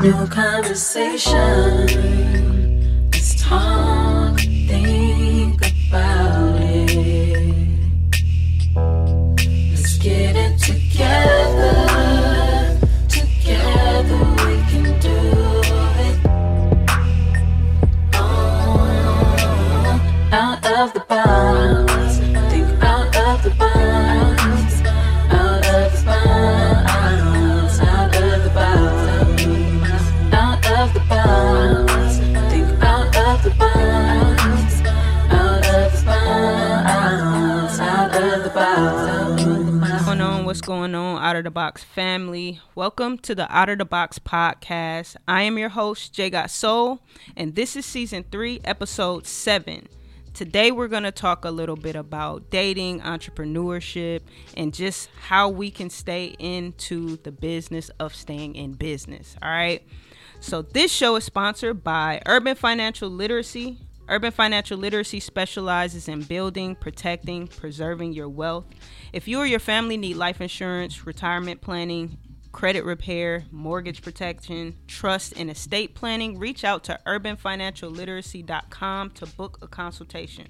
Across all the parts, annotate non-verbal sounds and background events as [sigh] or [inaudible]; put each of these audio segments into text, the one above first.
New conversation. Out of the Box family? Welcome to the Out of the Box podcast. I am your host, Jai Got Soul, and this is season three, episode seven. Today, we're going to talk a little bit about dating, entrepreneurship, and just how we can stay into the business of staying in business. All right. So, this show is sponsored by Urban Financial Literacy. Urban Financial Literacy specializes in building, protecting, preserving your wealth. If you or your family need life insurance, retirement planning, credit repair, mortgage protection, trust, and estate planning, reach out to urbanfinancialliteracy.com to book a consultation.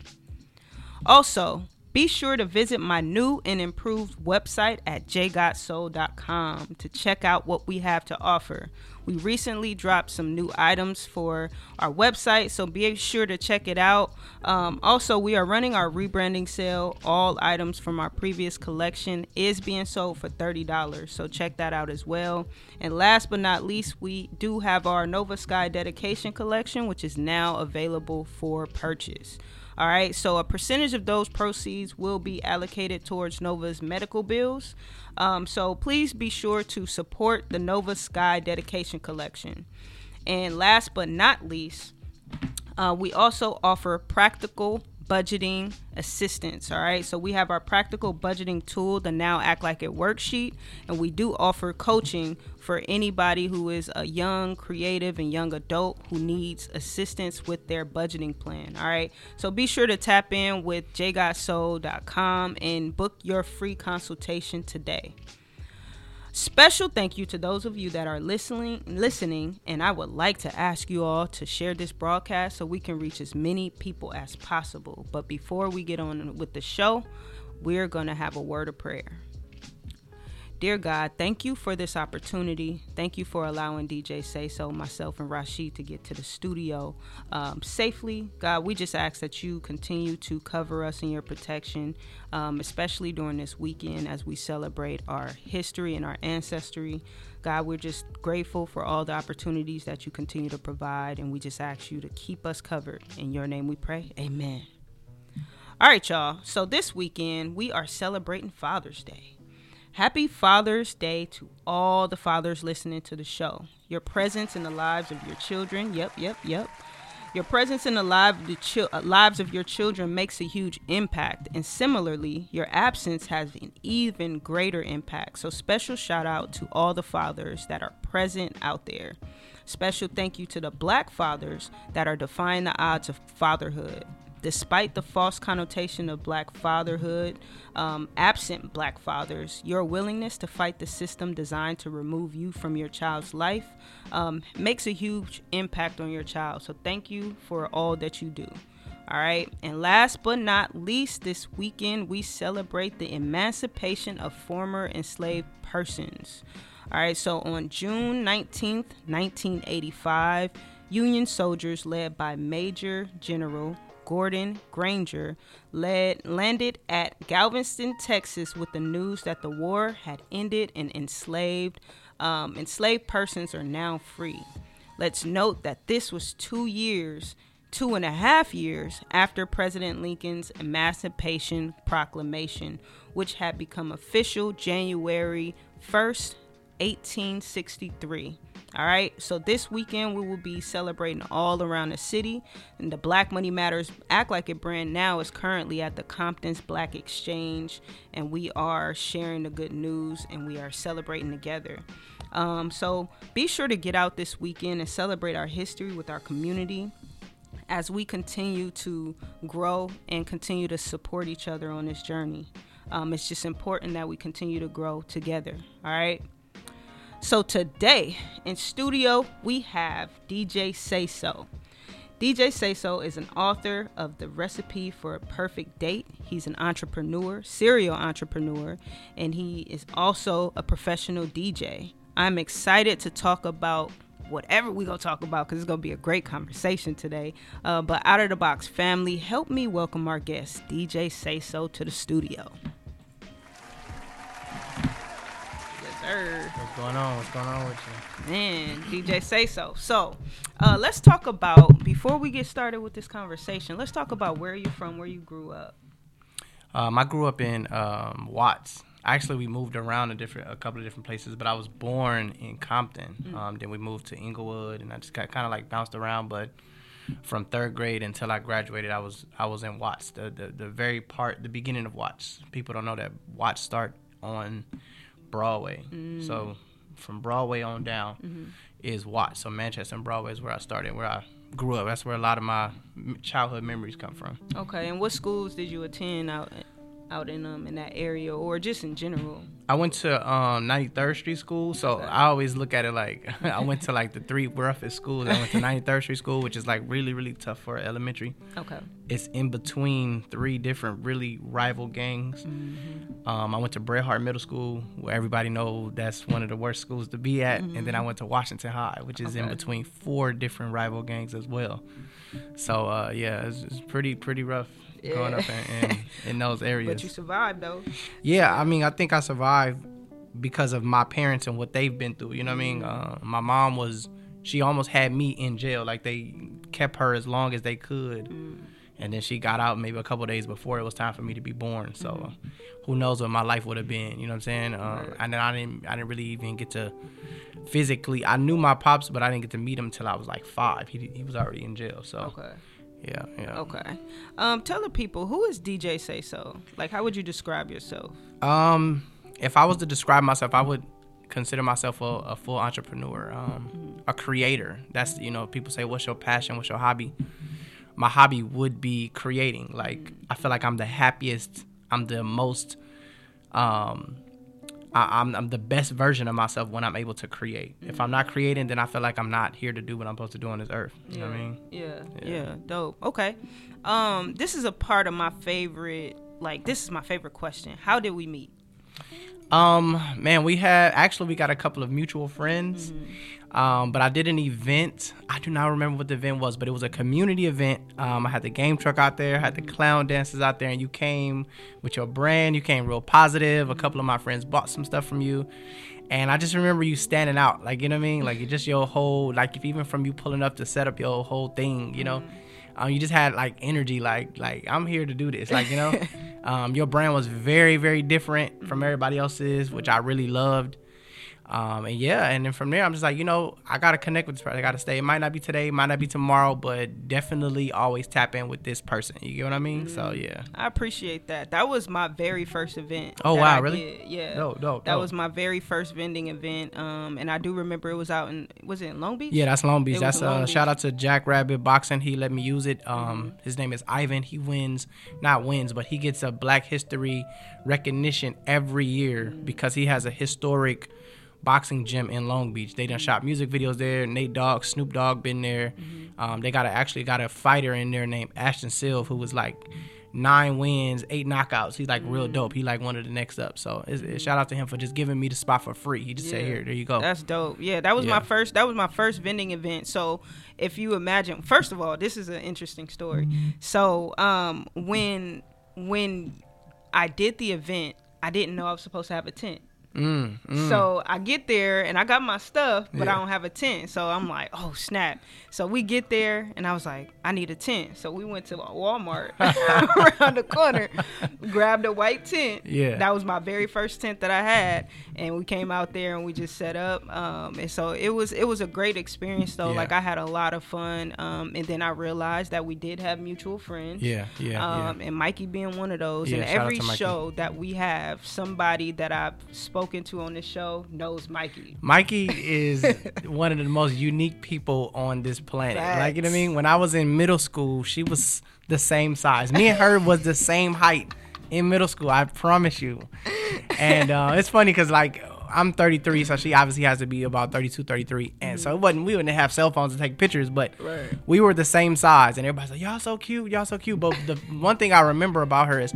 Also, be sure to visit my new and improved website at jgotsoul.com to check out what we have to offer. We recently dropped some new items for our website, so be sure to check it out. Um, also, we are running our rebranding sale. All items from our previous collection is being sold for $30, so check that out as well. And last but not least, we do have our Nova Sky dedication collection, which is now available for purchase. All right, so a percentage of those proceeds will be allocated towards Nova's medical bills. Um, so please be sure to support the Nova Sky Dedication Collection. And last but not least, uh, we also offer practical budgeting assistance. All right, so we have our practical budgeting tool, the Now Act Like It worksheet, and we do offer coaching for anybody who is a young, creative, and young adult who needs assistance with their budgeting plan. All right, so be sure to tap in with jgotsoul.com and book your free consultation today. Special thank you to those of you that are listening, listening, and I would like to ask you all to share this broadcast so we can reach as many people as possible. But before we get on with the show, we're going to have a word of prayer. Dear God, thank you for this opportunity. Thank you for allowing DJ Say So, myself, and Rashid to get to the studio um, safely. God, we just ask that you continue to cover us in your protection, um, especially during this weekend as we celebrate our history and our ancestry. God, we're just grateful for all the opportunities that you continue to provide, and we just ask you to keep us covered. In your name we pray. Amen. All right, y'all. So this weekend, we are celebrating Father's Day. Happy Father's Day to all the fathers listening to the show. Your presence in the lives of your children, yep, yep, yep. Your presence in the uh, lives of your children makes a huge impact, and similarly, your absence has an even greater impact. So, special shout out to all the fathers that are present out there. Special thank you to the black fathers that are defying the odds of fatherhood despite the false connotation of black fatherhood, um, absent black fathers, your willingness to fight the system designed to remove you from your child's life um, makes a huge impact on your child. So, thank you for all that you do. All right. And last but not least, this weekend we celebrate the emancipation of former enslaved persons. All right. So on June 19th, 1985, Union soldiers led by Major General Gordon Granger led, landed at Galveston, Texas, with the news that the war had ended and enslaved um, enslaved persons are now free. Let's note that this was two years, two and a half years after President Lincoln's Emancipation Proclamation, which had become official January 1st, 1863. All right, so this weekend we will be celebrating all around the city, and the Black Money Matters Act Like It brand now is currently at the Compton's Black Exchange, and we are sharing the good news and we are celebrating together. Um, so be sure to get out this weekend and celebrate our history with our community as we continue to grow and continue to support each other on this journey. Um, it's just important that we continue to grow together. All right. So today in studio we have DJ Say So. DJ Say So is an author of The Recipe for a Perfect Date. He's an entrepreneur, serial entrepreneur, and he is also a professional DJ. I'm excited to talk about whatever we're going to talk about because it's going to be a great conversation today. Uh, but out of the box family, help me welcome our guest, DJ Say So, to the studio. Sir. What's going on? What's going on with you? Man, DJ say so. So, uh, let's talk about before we get started with this conversation. Let's talk about where you're from, where you grew up. Um, I grew up in um, Watts. Actually, we moved around a different, a couple of different places, but I was born in Compton. Um, then we moved to Inglewood, and I just got kind of like bounced around. But from third grade until I graduated, I was I was in Watts, the the, the very part, the beginning of Watts. People don't know that Watts start on Broadway. So mm. from Broadway on down mm-hmm. is Watts. So Manchester and Broadway is where I started, where I grew up. That's where a lot of my childhood memories come from. Okay, and what schools did you attend out out in um in that area or just in general? I went to um, 93rd Street School, so I always look at it like [laughs] I went to like the three roughest schools. I went to 93rd Street School, which is like really really tough for elementary. Okay. It's in between three different really rival gangs. Um, I went to Bret Harte Middle School, where everybody know that's one of the worst schools to be at, and then I went to Washington High, which is in between four different rival gangs as well. So uh, yeah, it's, it's pretty pretty rough growing up in, in, in those areas. [laughs] But you survived though. Yeah, I mean, I think I survived because of my parents and what they've been through. You know what I mean? Uh, my mom was, she almost had me in jail. Like they kept her as long as they could. And then she got out maybe a couple days before it was time for me to be born. So uh, who knows what my life would have been? You know what I'm saying? Um, and then I didn't, I didn't really even get to physically. I knew my pops, but I didn't get to meet him until I was like five. He, he was already in jail. So Okay. Yeah, yeah. Okay. Um, tell the people who is DJ Say So. Like, how would you describe yourself? Um, if I was to describe myself, I would consider myself a, a full entrepreneur, um, a creator. That's you know, people say, "What's your passion? What's your hobby?" My hobby would be creating. Like I feel like I'm the happiest. I'm the most. Um, I, I'm I'm the best version of myself when I'm able to create. If I'm not creating, then I feel like I'm not here to do what I'm supposed to do on this earth. You know what I mean? Yeah, yeah, Yeah. dope. Okay. Um, this is a part of my favorite. Like, this is my favorite question. How did we meet? Um, man, we had actually we got a couple of mutual friends. Um, but I did an event. I do not remember what the event was, but it was a community event. Um, I had the game truck out there, had the clown dances out there, and you came with your brand. You came real positive. A couple of my friends bought some stuff from you. And I just remember you standing out, like you know what I mean, like just your whole, like if even from you pulling up to set up your whole thing, you know, um, you just had like energy, like like I'm here to do this, like you know, [laughs] um, your brand was very very different from everybody else's, which I really loved. Um, and yeah, and then from there, I'm just like, you know, I gotta connect with this person. I gotta stay. It might not be today, it might not be tomorrow, but definitely always tap in with this person. You get what I mean? So yeah. I appreciate that. That was my very first event. Oh, wow, I really? did. Yeah. Dope, dope, That dope. was my very first vending event. Um, and I do remember it was out in was it in Long Beach? Yeah, that's Long Beach. It That's Long uh, Beach. shout out to Jack Rabbit Boxing. He let me use it. Um, his name is Ivan. He wins, not wins, but he gets a Black History recognition every year because he has a historic boxing gym in Long Beach. They done shot music videos there. Nate Dogg, Snoop Dogg been there. Um, they got a, actually got a fighter in there named Ashton Silv who was like nine wins, eight knockouts. He's like real dope. He like one of the next up. So it's, it's shout out to him for just giving me the spot for free. He just said, "Here, there you go." That's dope. Yeah, that was my first. That was my first vending event. So, if you imagine, first of all, this is an interesting story. So, um, when when I did the event, I didn't know I was supposed to have a tent. Mm, mm. So I get there and I got my stuff, but I don't have a tent. So I'm like, oh snap. So we get there and I was like, I need a tent. So we went to Walmart [laughs] around the corner, grabbed a white tent. Yeah. That was my very first tent that I had. And we came out there and we just set up. Um, and so it was it was a great experience though. Yeah. Like I had a lot of fun. Um, and then I realized that we did have mutual friends. Yeah, yeah, yeah. Um, and Mikey being one of those. Yeah, and every show that we have, somebody that I've spoken to on this show knows Mikey. Mikey [laughs] is one of the most unique people on this planet. Like you know what I mean? When I was in middle school, she was the same size. Me and her was the same height in middle school. I promise you. And uh, it's funny because like I'm 33, so she obviously has to be about 32, 33, and so it wasn't. We wouldn't have cell phones to take pictures, but Right. we were the same size, and everybody's like, "Y'all so cute, y'all so cute." But the one thing I remember about her is.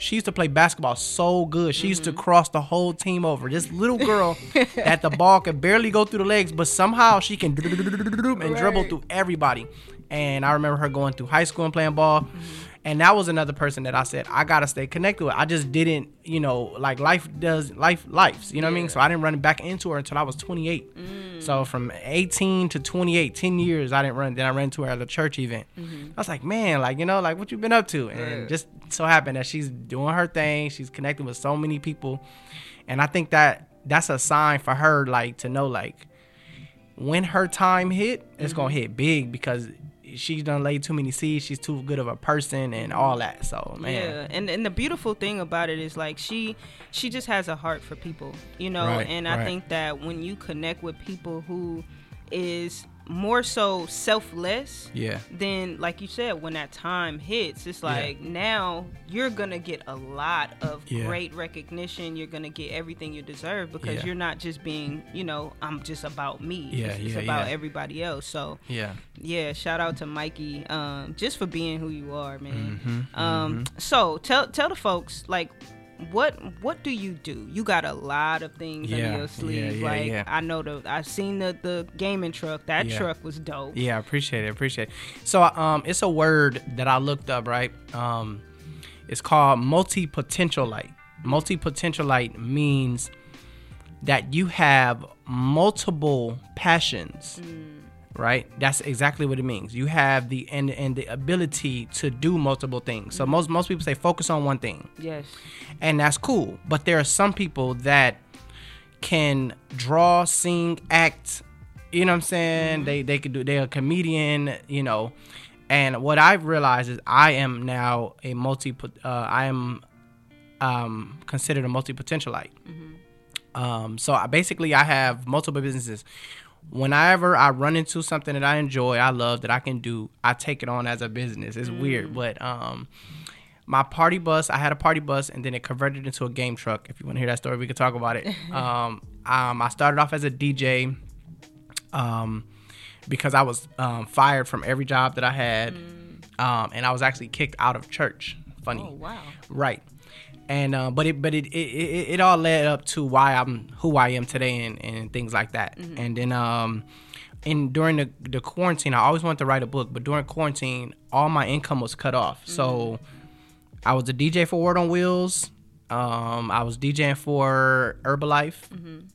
She used to play basketball so good. She used to mm-hmm. cross the whole team over. This little girl [laughs] that the ball could barely go through the legs, but somehow she can [laughs] and dribble through everybody. And I remember her going through high school and playing ball. Mm-hmm. And that was another person that I said I gotta stay connected with. I just didn't, you know, like life does life lives, you know what I mean? So I didn't run back into her until I was 28. Mm. So from 18 to 28, 10 years, I didn't run. Then I ran to her at a church event. Mm-hmm. I was like, man, like you know, like what you been up to? And just so happened that she's doing her thing. She's connecting with so many people, and I think that that's a sign for her, like to know, like when her time hit, it's gonna mm-hmm. hit big because she's done laid too many seeds. She's too good of a person and all that. So man, Yeah, and and the beautiful thing about it is like she she just has a heart for people, you know. Right, and I right. think that when you connect with people who is more so selfless, yeah, then like you said, when that time hits, it's like now you're gonna get a lot of Yeah. great recognition. You're gonna get everything you deserve because Yeah. you're not just being, you know, I'm just about me. Yeah, it's, it's about yeah. everybody else. So yeah. yeah, shout out to Mikey, um, just for being who you are, man. Mm-hmm, um, so tell tell the folks like what what do you do? You got a lot of things Yeah, under your sleeve. yeah, like yeah. I know the I've seen the the gaming truck. That Yeah. truck was dope. Yeah, I appreciate it. Appreciate it. So, um, it's a word that I looked up. Right. Um, it's called multi-potentialite. Multi-potentialite means that you have multiple passions. Right. That's exactly what it means. You have the and and the ability to do multiple things. So most most people say focus on one thing Yes. and that's cool. But there are some people that can draw, sing, act. You know what I'm saying? They they could do. They're a comedian. You know, and what I've realized is I am now a multi. Uh, I am um, considered a multi potentialite. Um, so I, basically, I have multiple businesses. Whenever I run into something that I enjoy, I love that I can do, I take it on as a business. It's weird, but um, my party bus, I had a party bus, and then it converted into a game truck. If you want to hear that story, we could talk about it. [laughs] um, um, I started off as a DJ, um, because I was um, fired from every job that I had, um, and I was actually kicked out of church. Funny. Oh wow. Right. And uh, but it but it, it it it all led up to why I'm who I am today and, and things like that. And then um and during the, the quarantine I always wanted to write a book, but during quarantine all my income was cut off. So I was a DJ for Word on Wheels. Um, I was DJing for Herbalife,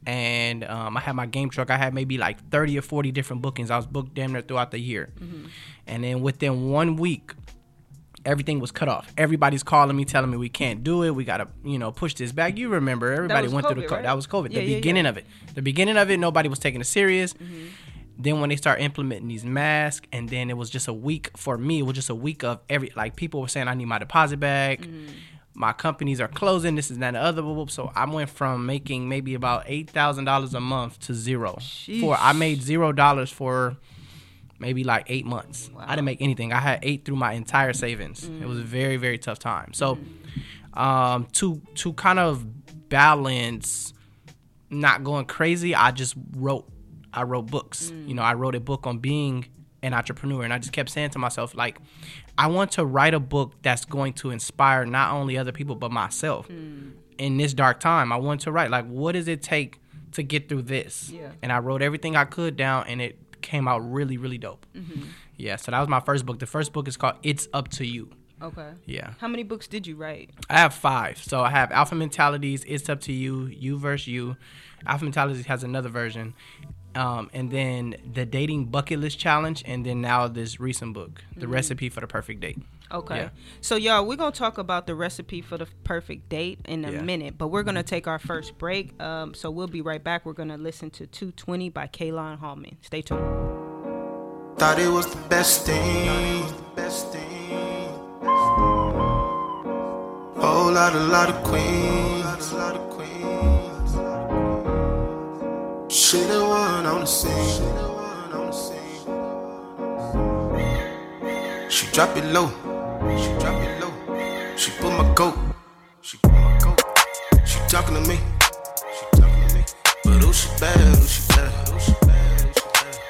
and um, I had my game truck. I had maybe like thirty or forty different bookings. I was booked damn near throughout the year, and then within one week, everything was cut off. Everybody's calling me, telling me we can't do it. We gotta, you know, push this back. You remember, everybody went through the COVID, right? that was COVID. Yeah, the yeah, beginning yeah. of it, the beginning of it, nobody was taking it serious. Mm-hmm. Then when they start implementing these masks, and then it was just a week for me. It was just a week of every like people were saying I need my deposit back. Mm-hmm. My companies are closing. This is that and the other. So I went from making maybe about eight thousand dollars a month to zero. For I made zero dollars for maybe like eight months. I didn't make anything. I had eight through my entire savings. It was a very very tough time. So, mm. um, to to kind of balance not going crazy, I just wrote. I wrote books. You mm. know, I wrote a book on being an entrepreneur, and I just kept saying to myself, like, I want to write a book that's going to inspire not only other people but myself in this dark time. I want to write like, what does it take to get through this? Yeah. And I wrote everything I could down, and it came out really, really dope. Yeah. So that was my first book. The first book is called "It's Up to You." Okay. Yeah. How many books did you write? I have five. So I have Alpha Mentalities, It's Up to You, You versus You. Alpha Mentalities has another version. Um, and then the Dating Bucket List Challenge, and then now this recent book, The Recipe for the Perfect Date. Okay. Yeah. So y'all, we're gonna talk about the recipe for the perfect date in a Yeah. minute, but we're gonna take our first break. Um, so we'll be right back. We're gonna listen to 220 by Kaylon Hallman. Stay tuned. Thought it was the best thing. The best thing. Whole lot, a lot of queens. Lot of queens. Should've won on the scene. She drop it low. She drop it low. She put my coat. She put my coat. She talking to me. She talking to me. she bad, oh she bad.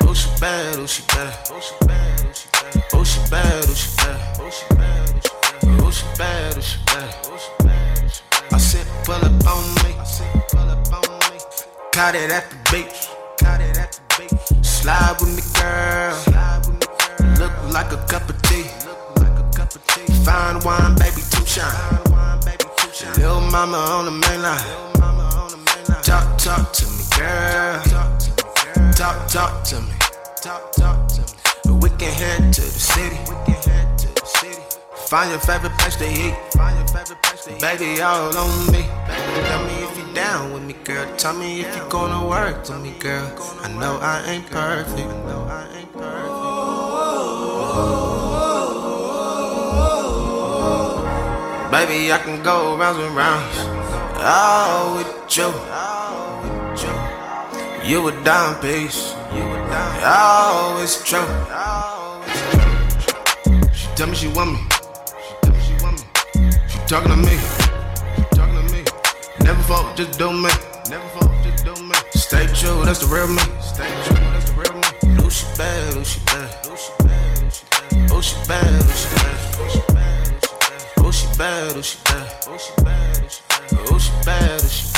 Oh she bad, oh she bad. Oh she bad, oh she bad. Oh she bad, oh she bad. Oh she bad, oh she bad. I said pull up on me. Caught it at the beach. Caught it at the beach. Slide with me, girl. Look like a cup of tea. Fine wine, baby, too shine. Little mama on the main line. Talk, talk to me, girl. Talk, talk to me. Talk, talk to me. We can head to the city. Find your favorite place to eat. Baby, all on me. Tell me if you down with me, girl. Tell me if you gonna work with me, girl. I know I ain't perfect. I know I ain't perfect. Oh. Baby, I can go rounds and rounds. Oh, with you. You a dime piece. Oh, it's true. She tell me she want me. She talking to me. Never fuck, just do me. Never fuck, just do me. Stay true, that's the real me. Stay true, that's the real me. Oh, she bad, oh, she bad. Oh, she bad, oh, she bad. Oh, she bad, oh, she bad. Oh, she bad, oh, she bad. Oh, she bad, oh, she bad. Oh, she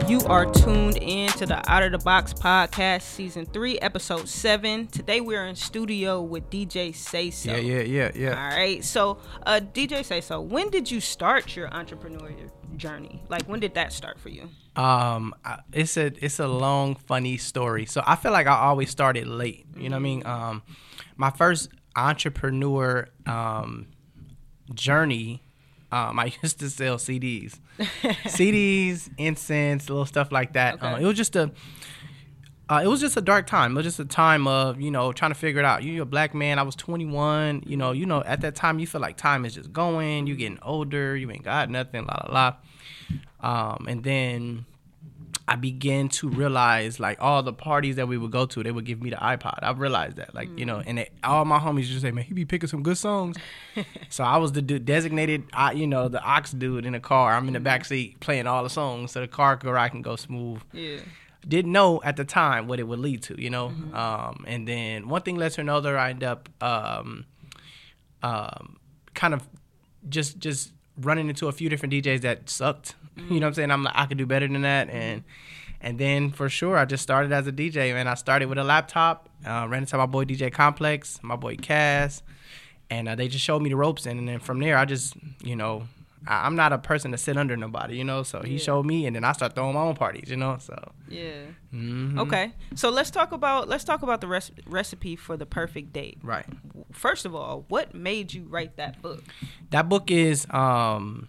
bad. You are tuned in to the Out of the Box podcast, season three, episode seven. Today we're in studio with DJ Say So. Yeah, yeah, yeah, yeah. All right. So, uh, DJ Say So, when did you start your entrepreneurial journey? Like, when did that start for you? Um, it's a it's a long, funny story. So I feel like I always started late. You know what I mean? Um, my first entrepreneur um journey. Um, [laughs] I used to sell CDs, [laughs] CDs, incense, little stuff like that. Okay. Uh, it was just a uh, it was just a dark time. It was just a time of you know trying to figure it out. You're a black man. I was 21. You know, you know at that time you feel like time is just going. You getting older. You ain't got nothing. La la la. Um, and then I began to realize like all the parties that we would go to, they would give me the iPod. I realized that, like you know, and they, all my homies just say, "Man, he be picking some good songs." [laughs] so I was the dude, designated, I, you know, the aux dude in the car. I'm in the back seat playing all the songs, so the car could ride can go smooth Yeah. didn't know at the time what it would lead to, you know. Um, and then one thing led to another. I end up um, um, kind of just just running into a few different DJs that sucked. You know what I'm saying? I'm like, I could do better than that, and and then for sure, I just started as a DJ. Man, I started with a laptop. Uh, ran into my boy DJ Complex, my boy Cass, and uh, they just showed me the ropes, and, and then from there, I just you know. I- I'm not a person to sit under nobody, you know. So he Yeah. showed me, and then I start throwing my own parties, you know. So Yeah. mhm. Okay. So let's talk about let's talk about the res- recipe for the perfect date. right. First of all, what made you write that book? That book is um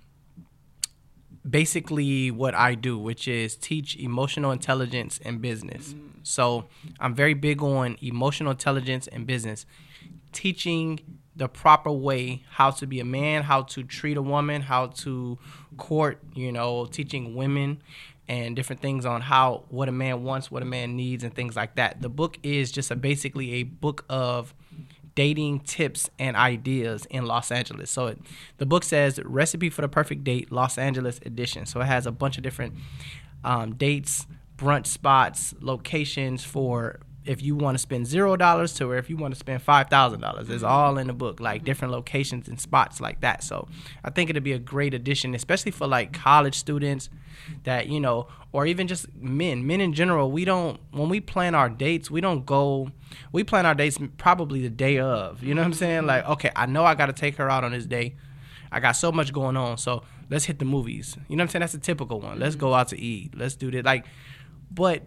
basically what I do, which is teach emotional intelligence and business. So I'm very big on emotional intelligence and business, teaching the proper way how to be a man, how to treat a woman, how to court, you know, teaching women and different things on how what a man wants, what a man needs and things like that. The book is just a basically a book of dating tips and ideas in Los Angeles. So it, the book says Recipe for the Perfect Date Los Angeles edition. So it has a bunch of different um, dates, brunch spots, locations for if you want to spend zero dollars to where if you want to spend five thousand dollars. It's mm-hmm. all in the book, like mm-hmm. different locations and spots like that. So I think it'd be a great addition, especially for like college students that you know, or even just men. Men in general, we don't when we plan our dates, we don't go. We plan our dates probably the day of. You know what I'm saying? Mm-hmm. Like, okay, I know I got to take her out on this day. I got so much going on, so let's hit the movies. You know what I'm saying? That's a typical one. Let's go out to eat. Let's do this. Like, but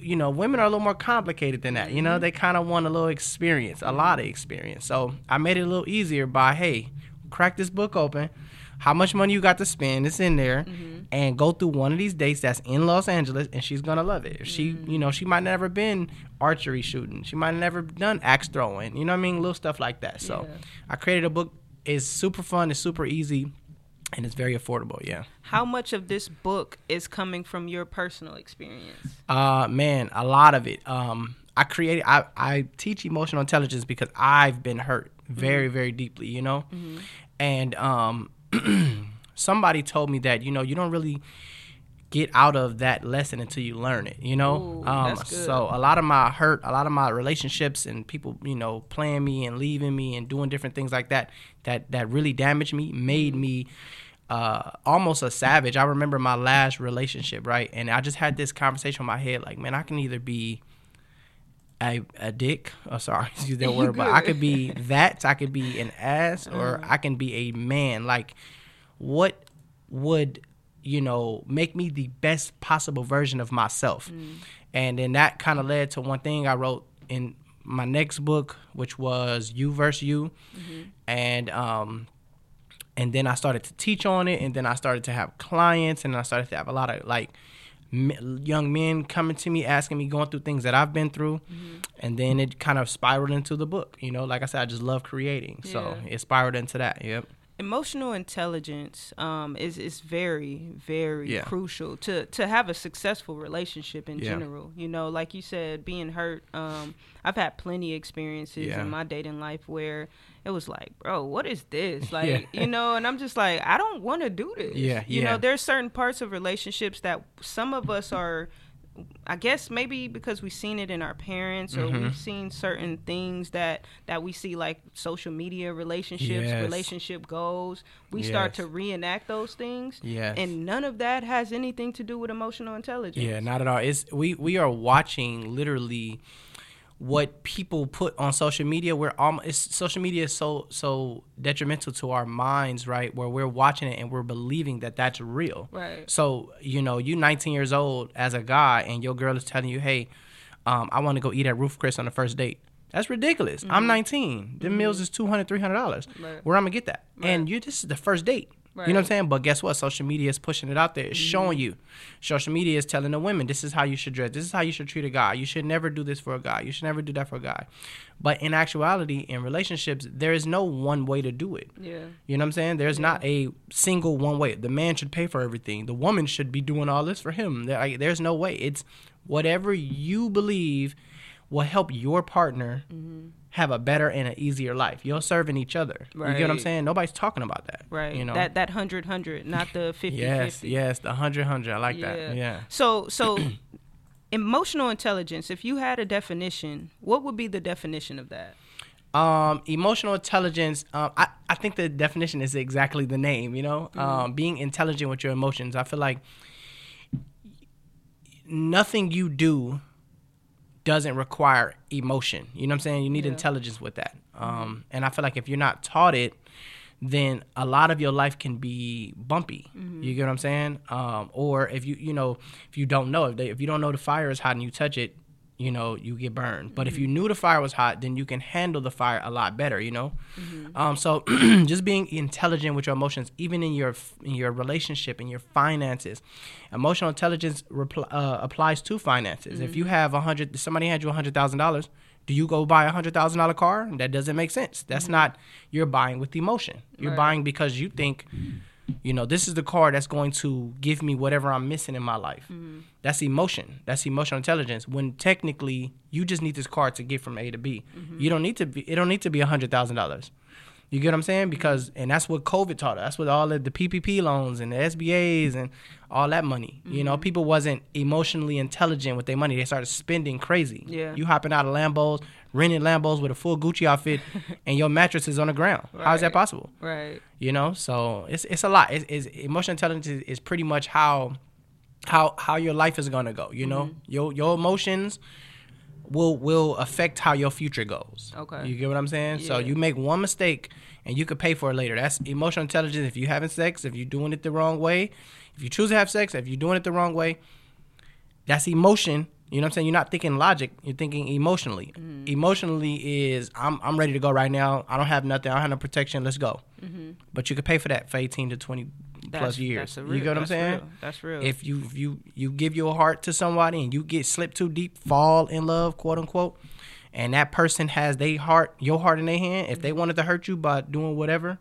you know, women are a little more complicated than that. You know, mm-hmm. they kind of want a little experience, a lot of experience. So I made it a little easier by, hey, crack this book open. How much money you got to spend? It's in there, mm-hmm. and go through one of these dates that's in Los Angeles, and she's gonna love it. If she, mm. you know, she might never been archery shooting. She might never done axe throwing. You know what I mean? Little stuff like that. So Yeah. I created a book. It's super fun. It's super easy, and it's very affordable. Yeah. How much of this book is coming from your personal experience? Uh, man, a lot of it. Um, I created I, I teach emotional intelligence because I've been hurt very Mm-hmm. very deeply, you know, and um, [clears throat] somebody told me that you know you don't really get out of that lesson until you learn it, you know. Ooh, um, so a lot of my hurt, a lot of my relationships, and people you know playing me and leaving me and doing different things like that that that really damaged me, made me uh, almost a savage. I remember my last relationship, right? And I just had this conversation in my head, like, man, I can either be a, a dick. Oh, sorry, [laughs] excuse that word, but I could be [laughs] that. I could be an ass, or I can be a man. Like, what would you know make me the best possible version of myself? And then that kind of led to one thing I wrote in my next book, which was You versus You, and um, and then I started to teach on it, and then I started to have clients, and I started to have a lot of like m- young men coming to me asking me going through things that I've been through, and then it kind of spiraled into the book. You know, like I said, I just love creating, so it spiraled into that. Yep. emotional intelligence um, is is very very Yeah. crucial to to have a successful relationship in Yeah. general. You know, like you said, being hurt. Um, I've had plenty of experiences Yeah. in my dating life where it was like, bro, what is this? [laughs] Yeah. Like, you know, and I'm just like, I don't want to do this. Yeah, You yeah. know, there's certain parts of relationships that some of us are. I guess maybe because we've seen it in our parents or Mm-hmm. we've seen certain things that that we see like social media relationships, Yes. relationship goals. We start to reenact those things. Yes. And none of that has anything to do with emotional intelligence. Yeah, not at all. It's we we are watching literally what people put on social media. We're almost it's, social media is so so detrimental to our minds, right? Where we're watching it and we're believing that that's real. Right. So you know, you 19 years old as a guy, and your girl is telling you, "Hey, um, I want to go eat at Ruth's Chris on the first date." That's ridiculous. I'm 19. Them meals is 200 300 dollars. Mm-hmm. Right. Where I'm gonna get that? And you this is the first date. You know what I'm saying? But guess what? Social media is pushing it out there. It's showing Mm-hmm. you. Social media is telling the women this is how you should dress. This is how you should treat a guy. You should never do this for a guy. You should never do that for a guy. But in actuality, in relationships, there is no one way to do it. Yeah. You know what I'm saying? There's not a single one way. The man should pay for everything. The woman should be doing all this for him. There's no way. It's whatever you believe will help your partner have a better and an easier life. You're serving each other. You get what I'm saying? Nobody's talking about that. Right. You know. That that hundred hundred, not the [laughs] 50 yes, 50. yes, the hundred hundred. I like that. Yeah. So so [clears throat] emotional intelligence, if you had a definition, what would be the definition of that? Um, emotional intelligence. Um, I, I think the definition is exactly the name. You know, um, being intelligent with your emotions. I feel like nothing you do doesn't require emotion. You know what I'm saying? You need Yeah. intelligence with that. Um, and I feel like if you're not taught it, then a lot of your life can be bumpy. You get what I'm saying? Um, or if you you know if you don't know if they, if you don't know the fire is hot and you touch it, you know you get burned. But if you knew the fire was hot, then you can handle the fire a lot better. You know. Um, so [clears throat] just being intelligent with your emotions, even in your in your relationship, in your finances, emotional intelligence repl- uh, applies to finances. If you have a hundred, somebody had you a hundred thousand dollars. Do you go buy a hundred thousand dollar car? That doesn't make sense. That's not you're buying with emotion. You're Right. buying because you think, you know, this is the car that's going to give me whatever I'm missing in my life. Mm-hmm. That's emotion. That's emotional intelligence. When technically you just need this car to get from A to B. Mm-hmm. You don't need to be. It don't need to be a hundred thousand dollars. You get what I'm saying? Because and that's what COVID taught us. That's what all of the PPP loans and the SBAs and all that money. You know, mm-hmm. people wasn't emotionally intelligent with their money. They started spending crazy. Yeah. You hopping out of Lambos, renting Lambos with a full Gucci outfit, [laughs] and your mattress is on the ground. How is that possible? Right. You know, so it's it's a lot. It's, it's emotional intelligence is, is pretty much how how how your life is gonna go. You know, mm-hmm. your your emotions will will affect how your future goes. Okay. You get what I'm saying? So you make one mistake and you could pay for it later. That's emotional intelligence. If you're having sex, if you're doing it the wrong way, if you choose to have sex, if you're doing it the wrong way, that's emotion. You know what I'm saying? You're not thinking logic. You're thinking emotionally. Mm-hmm. Emotionally is I'm I'm ready to go right now. I don't have nothing. I don't have no protection. Let's go. But you could pay for that for 18 to 20 plus Mm-hmm. Years. that's a you real- get what I'm saying? real. That's real. If you if you you give your heart to somebody and you get slipped too deep, fall in love, quote unquote, and that person has their heart, your heart in their hand, if Mm-hmm. they wanted to hurt you by doing whatever,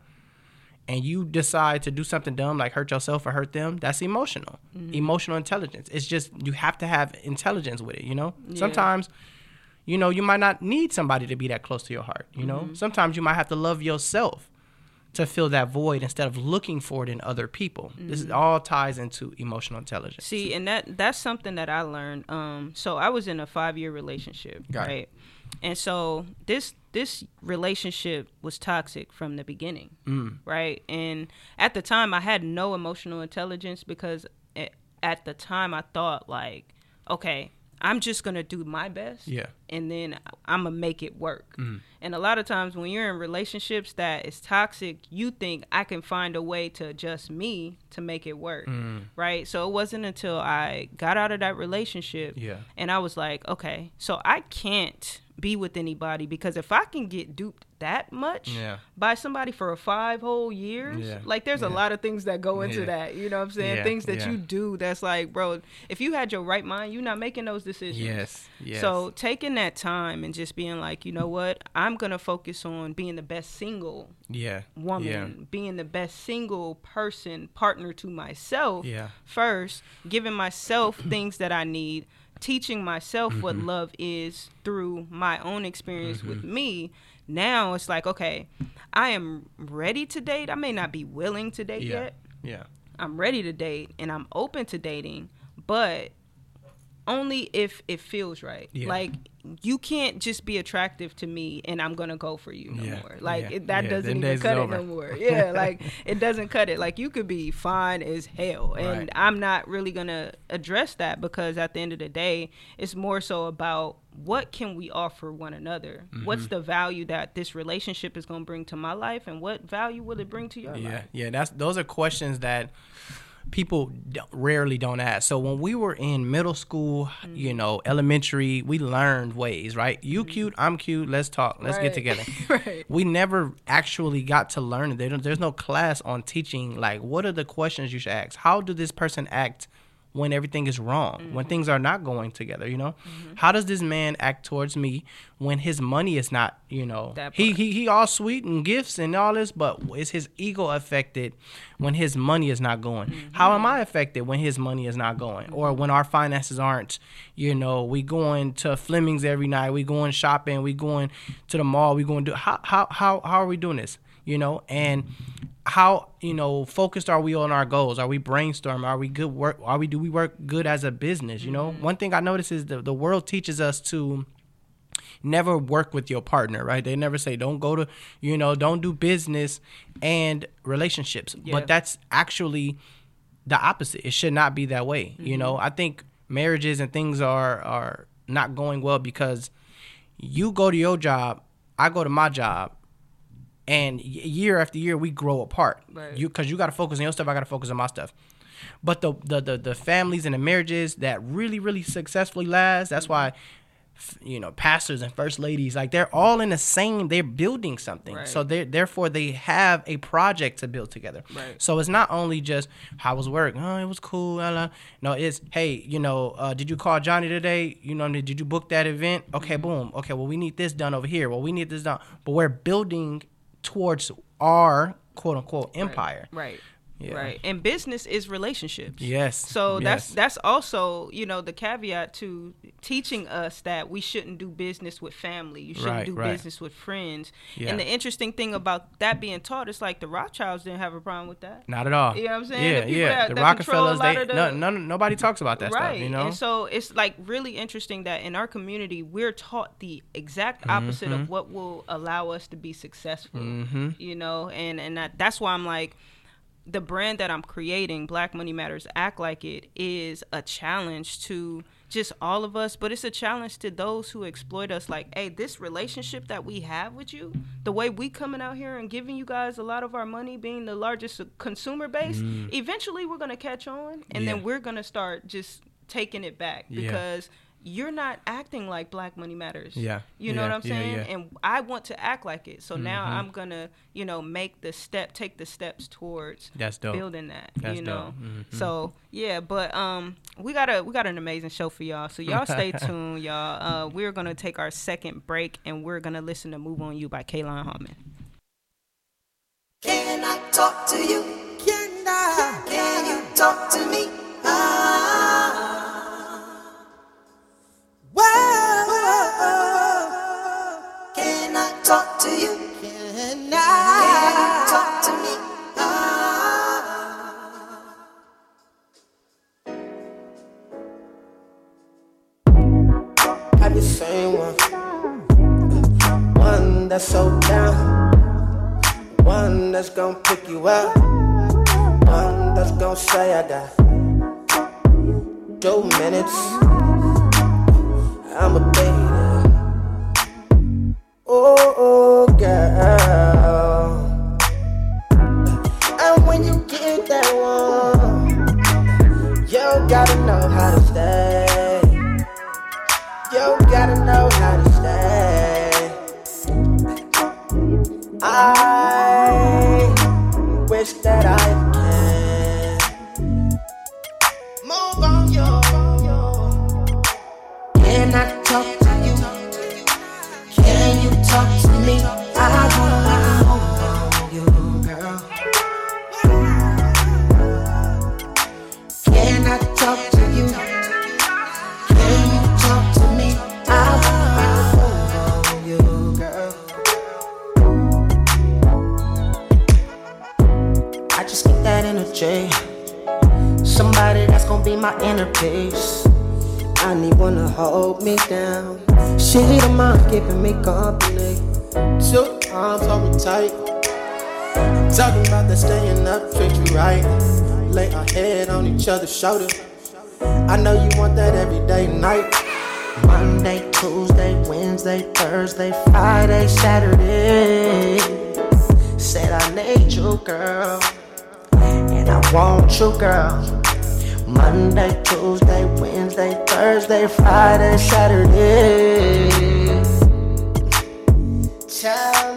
and you decide to do something dumb like hurt yourself or hurt them, that's emotional. Mm-hmm. Emotional intelligence. It's just you have to have intelligence with it, you know? Yeah. Sometimes you know, you might not need somebody to be that close to your heart. You know, Mm-hmm. sometimes you might have to love yourself to fill that void instead of looking for it in other people. This Mm-hmm. is all ties into emotional intelligence. See, and that that's something that I learned. Um, so I was in a five year relationship, Got it. And so this this relationship was toxic from the beginning, Mm. right? And at the time, I had no emotional intelligence because a- at the time I thought like, okay, I'm just gonna do my best, Yeah. and then I'm gonna make it work. Mm-hmm. And a lot of times when you're in relationships that is toxic, you think I can find a way to adjust me to make it work, Mm. right? So it wasn't until I got out of that relationship, Yeah. and I was like, okay, so I can't be with anybody because if I can get duped that much Yeah. by somebody for five whole years, Yeah. like there's a lot of things that go into Yeah. that. You know what I'm saying? Yeah. Things that Yeah. you do that's like, bro, if you had your right mind, you're not making those decisions. Yes. Yes. So taking that time and just being like, you know what, I'm gonna focus on being the best single yeah. woman, Yeah. being the best single person partner to myself Yeah. first, giving myself [clears throat] things that I need, teaching myself what Mm-hmm. love is through my own experience with me. Now it's like, okay, I am ready to date. I may not be willing to date Yeah. yet. Yeah. I'm ready to date and I'm open to dating, but only if it feels right. Yeah. Like you can't just be attractive to me and I'm gonna go for you no Yeah. more. Like Yeah. it, that Yeah. doesn't even cut it no more. [laughs] Yeah, like it doesn't cut it. Like you could be fine as hell, and Right. I'm not really gonna address that because at the end of the day, it's more so about what can we offer one another. What's Mm-hmm. the value that this relationship is gonna bring to my life, and what value will it bring to your Yeah, life? yeah. That's those are questions that people d- rarely don't ask. So when we were in middle school, Mm-hmm. you know, elementary, we learned ways, right? You cute, I'm cute. Let's talk. Let's Right. get together. [laughs] Right. We never actually got to learn it. There don't- There's no class on teaching like what are the questions you should ask. How do this person act? When everything is wrong, when Mm-hmm. things are not going together, you know, mm-hmm. how does this man act towards me when his money is not, you know, he he he all sweet and gifts and all this, but is his ego affected when his money is not going? Mm-hmm. How am I affected when his money is not going, or mm-hmm. when our finances aren't? You know, we going to Fleming's every night, we going shopping, we going to the mall, we going to do how how how how are we doing this? You know, and how you know focused are we on our goals? Are we brainstorming? Are we good work? Are we do we work good as a business? You know, mm-hmm. one thing I notice is the the world teaches us to never work with your partner, right? They never say don't go to, you know, don't do business and relationships. Yeah. But that's actually the opposite. It should not be that way. You know, mm-hmm. I think marriages and things are are not going well because you go to your job, I go to my job, and year after year we grow apart. Right. You because you got to focus on your stuff, I got to focus on my stuff. But the, the the the families and the marriages that really really successfully last, that's why you know pastors and first ladies like they're all in the same they're building something Right. so they therefore they have a project to build together Right. so it's not only just how was work oh it was cool la, la. no it's hey you know uh, did you call johnny today you know did you book that event okay Mm-hmm. boom okay well we need this done over here well we need this done but we're building towards our quote unquote empire Right. Yeah. Right. And business is relationships. yes So that's yes. that's also, you know, the caveat to teaching us that we shouldn't do business with family. You shouldn't Right, do right. business with friends. Yeah. And the interesting thing about that being taught is like the Rothschilds didn't have a problem with that. not at all You know what I'm saying? yeah The people yeah that- the that rockefellers they the- no, no, nobody talks about that right. stuff you know And so it's like really interesting that in our community we're taught the exact opposite Mm-hmm. of what will allow us to be successful. Mhm. You know, and and that, that's why I'm like the brand that I'm creating, Black Money Matters Act Like It, is a challenge to just all of us, but it's a challenge to those who exploit us. Like, hey, this relationship that we have with you, the way we coming out here and giving you guys a lot of our money, being the largest consumer base, eventually we're gonna catch on, and Mm. Yeah. then we're gonna start just taking it back Yeah. Because you're not acting like Black Money Matters. Yeah. You know Yeah, what I'm saying? yeah. And I want to act like it. So now Mhm. I'm gonna, you know, make the step, take the steps towards That's dope. building that. That's you know. dope. Mhm. So yeah, but um, we got a we got an amazing show for y'all. So y'all stay [laughs] tuned, y'all. Uh, we're gonna take our second break and we're gonna listen to "Move on You" by Kaylon Harmon. Can I talk to you? Can I? Can you talk to me? Talk to you? Can I talk to me? Have you seen one? One that's so down. One that's gonna pick you up. One that's gonna say I got two minutes. I'm a Talking about the staying up, treat you right. Lay our head on each other's shoulder. I know you want that every day night. Monday, Tuesday, Wednesday, Thursday, Friday, Saturday. Said I need you, girl. And I want you, girl. Monday, Tuesday, Wednesday, Thursday, Friday, Saturday. Tell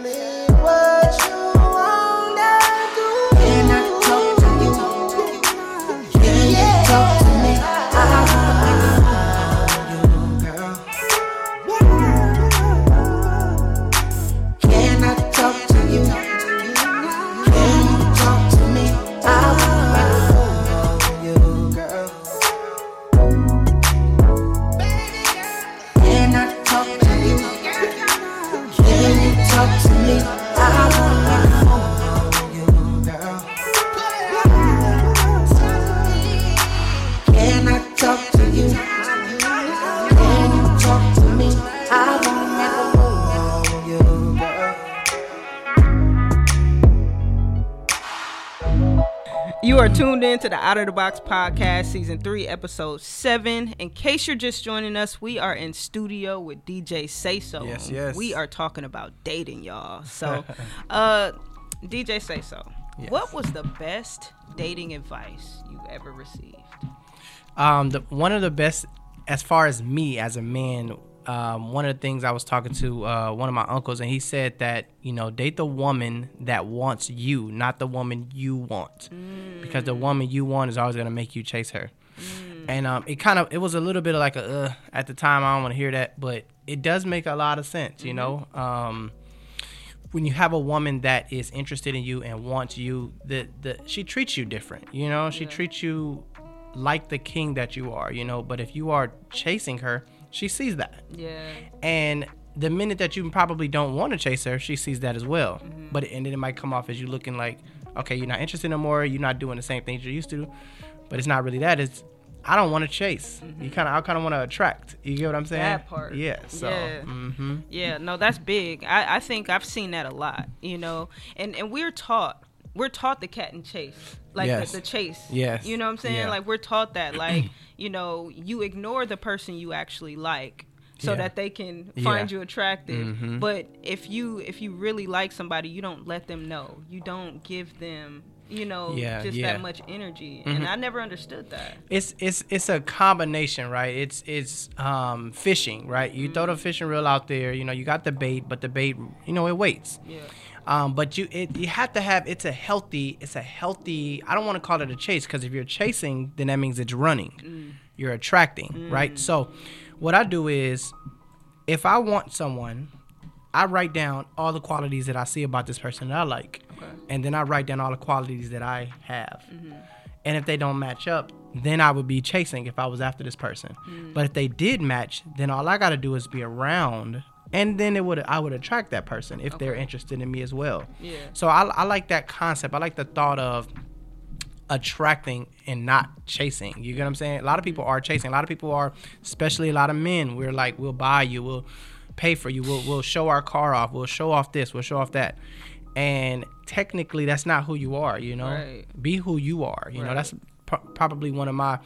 are tuned in to the Out of the Box podcast, season three, episode seven. In case you're just joining us, we are in studio with DJ Say So. Yes, yes. We are talking about dating, y'all. So, [laughs] uh, DJ Say So, Yes. what was the best dating advice you've ever received? Um, the, one of the best, as far as me as a man, um, one of the things I was talking to uh, one of my uncles, and he said that you know date the woman that wants you, not the woman you want, because the woman you want is always gonna make you chase her. And um, it kind of it was a little bit of like a uh, at the time I don't want to hear that, but it does make a lot of sense, you know. Um, when you have a woman that is interested in you and wants you, the the she treats you different. You know, she treats you like the king that you are. You know, but if you are chasing her, she sees that, Yeah. and the minute that you probably don't want to chase her, she sees that as well. But and then it might come off as you looking like, okay, you're not interested no more. You're not doing the same things you used to, but it's not really that. It's I don't want to chase. You kind of I kind of want to attract. You get what I'm saying? That part. Yeah. So. Yeah. hmm Yeah, no, that's big. I, I think I've seen that a lot, you know. And and we're taught we're taught the cat and chase. Like Yes. the, the chase. Yes. You know what I'm saying? Yeah. Like we're taught that. [clears throat] Like, you know, you ignore the person you actually like so Yeah. that they can Yeah. find you attractive. Mhm. But if you if you really like somebody, you don't let them know. You don't give them you know, Yeah, just yeah. that much energy. Mhm. And I never understood that. it's it's it's a combination, right? It's it's um fishing, right? You throw the fishing reel out there, you know, you got the bait, but the bait, you know, it waits. Yeah. Um, but you it, you have to have it's a healthy it's a healthy I don't want to call it a chase because if you're chasing then that means it's running. Mm. You're attracting right? Mm. So what I do is if I want someone I write down all the qualities that I see about this person that I like. And then I write down all the qualities that I have. Mm-hmm. And if they don't match up then I would be chasing if I was after this person. Mm. But if they did match then all I got to do is be around and then it would I would attract that person if they're interested in me as well. Yeah. So I, I like that concept. I like the thought of attracting and not chasing. You get what I'm saying? A lot of people are chasing. A lot of people are, especially a lot of men. We're like, we'll buy you, we'll pay for you, we'll we'll show our car off, we'll show off this, we'll show off that. And technically, that's not who you are. You know, Right. be who you are. You know, that's pro- probably one of my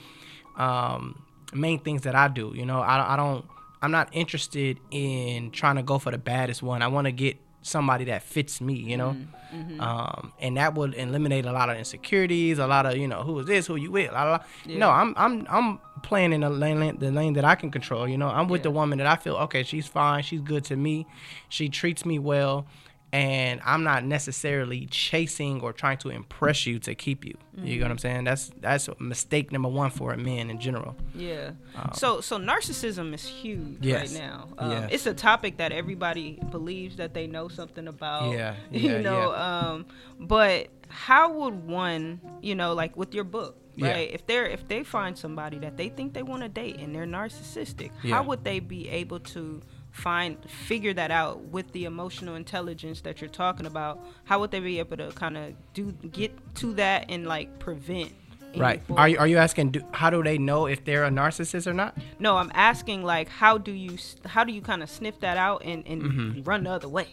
um, main things that I do. You know, I, I don't. I'm not interested in trying to go for the baddest one. I want to get somebody that fits me. You know, Mm-hmm. um, and that would eliminate a lot of insecurities, a lot of you know who is this, who you with. La, la, la. No, I'm I'm I'm playing in the lane the lane that I can control. You know, I'm with the woman that I feel okay. She's fine. She's good to me. She treats me well. And I'm not necessarily chasing or trying to impress you to keep you. You know what I'm saying? That's that's mistake number one for men in general. Yeah. so so narcissism is huge Um, Yes. right now. Um, Yes. It's a topic that everybody believes that they know something about. Yeah, [laughs] you yeah, know. Um, but how would one, you know, like with your book, Yeah. right? If they're if they find somebody that they think they want to date and they're narcissistic, Yeah. how would they be able to find figure that out with the emotional intelligence that you're talking about? How would they be able to kind of do get to that and like prevent? Right. form- Are you, are you asking do, how do they know if they're a narcissist or not? No, I'm asking like how do you how do you kind of sniff that out and and Mm-hmm. run the other way?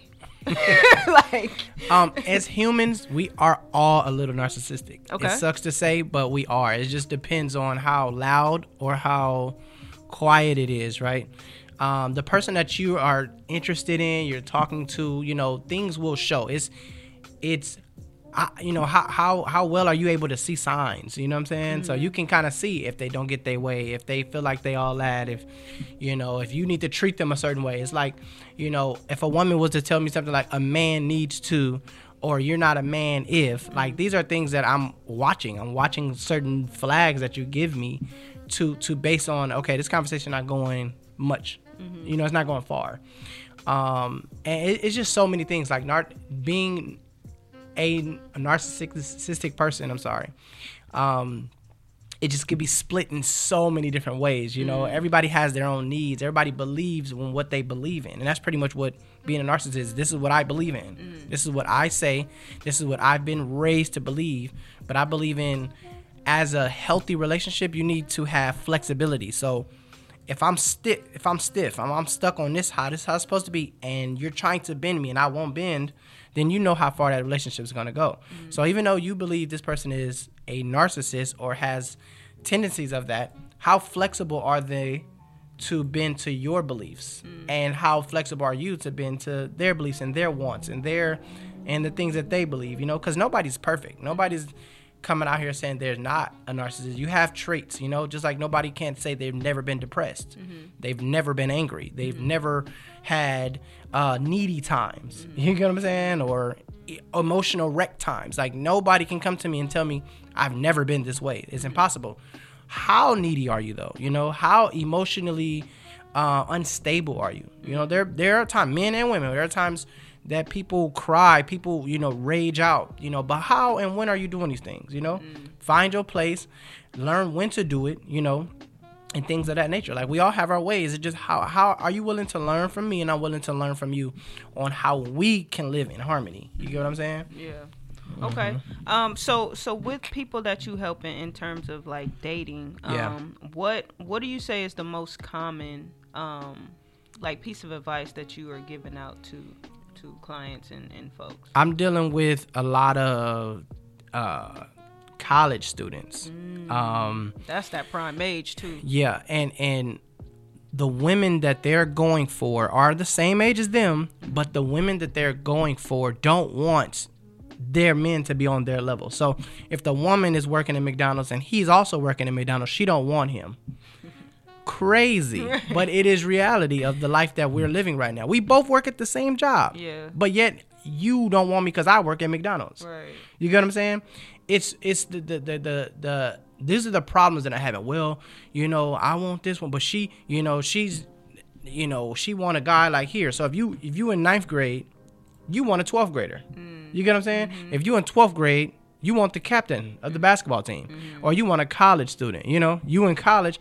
[laughs] [laughs] like Um, as humans, we are all a little narcissistic. Okay. It sucks to say, but we are. It just depends on how loud or how quiet it is, right? Um, the person that you are interested in, you're talking to, you know, things will show. It's, it's, I, you know, how how how well are you able to see signs? You know what I'm saying? So you can kind of see if they don't get their way, if they feel like they all that, if, you know, if you need to treat them a certain way. It's like, you know, if a woman was to tell me something like a man needs to, or you're not a man if, like these are things that I'm watching. I'm watching certain flags that you give me, to to base on okay, this conversation not going much. You know, it's not going far. Um, and it, it's just so many things like nar- being a narcissistic person. I'm sorry. Um, it just could be split in so many different ways. You know, everybody has their own needs. Everybody believes in what they believe in, and that's pretty much what being a narcissist is. This is what I believe in. This is what I say. This is what I've been raised to believe. But I believe in as a healthy relationship, you need to have flexibility. So if I'm stiff, if I'm stiff, I'm, I'm stuck on this how this is how it's supposed to be, and you're trying to bend me and I won't bend, then you know how far that relationship is gonna go. Mm-hmm. So even though you believe this person is a narcissist or has tendencies of that, how flexible are they to bend to your beliefs, mm. and how flexible are you to bend to their beliefs and their wants and their and the things that they believe? You know, because nobody's perfect. Nobody's coming out here saying there's not a narcissist. You have traits, you know, just like nobody can't say they've never been depressed. Mm-hmm. They've never been angry. They've mm-hmm. never had uh, needy times. Mm-hmm. You get what I'm saying? Or emotional wreck times. Like nobody can come to me and tell me I've never been this way. It's impossible. How needy are you though? You know, how emotionally uh, unstable are you? You know, there there are times, men and women, there are times that people cry, people, you know, rage out, you know, but how and when are you doing these things, you know? Find your place, learn when to do it, you know, and things of that nature. Like we all have our ways. It's just how how are you willing to learn from me and I'm willing to learn from you on how we can live in harmony. You get what I'm saying? Yeah. Okay. Um. So so with people that you help in, in terms of like dating, um, Yeah. what what do you say is the most common um like piece of advice that you are giving out to to clients and, and folks? I'm dealing with a lot of uh college students. Um That's that prime age too. Yeah, and and the women that they're going for are the same age as them, but the women that they're going for don't want their men to be on their level. So if the woman is working at McDonald's and he's also working at McDonald's, she don't want him. Crazy, [laughs] but it is reality of the life that we're living right now. We both work at the same job. Yeah. But yet you don't want me because I work at McDonald's. Right. You get what I'm saying? It's it's the the the the, the these are the problems that I have. Well, you know, I want this one, but she, you know, she's, you know, she want a guy like here. So if you if you in ninth grade, you want a 12th grader. Mm. You get what I'm saying? Mm-hmm. If you in 12th grade, you want the captain of the basketball team, mm-hmm. or you want a college student. You know, you in college,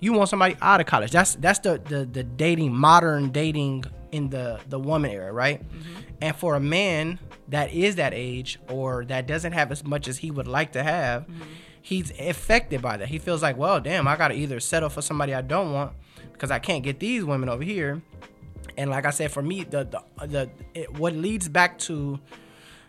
you want somebody out of college. That's that's the the, the dating modern dating in the the woman era, right? Mm-hmm. And for a man that is that age or that doesn't have as much as he would like to have, mm-hmm. he's affected by that. He feels like, well, damn, I gotta either settle for somebody I don't want because I can't get these women over here. And like I said, for me, the the, the it, what leads back to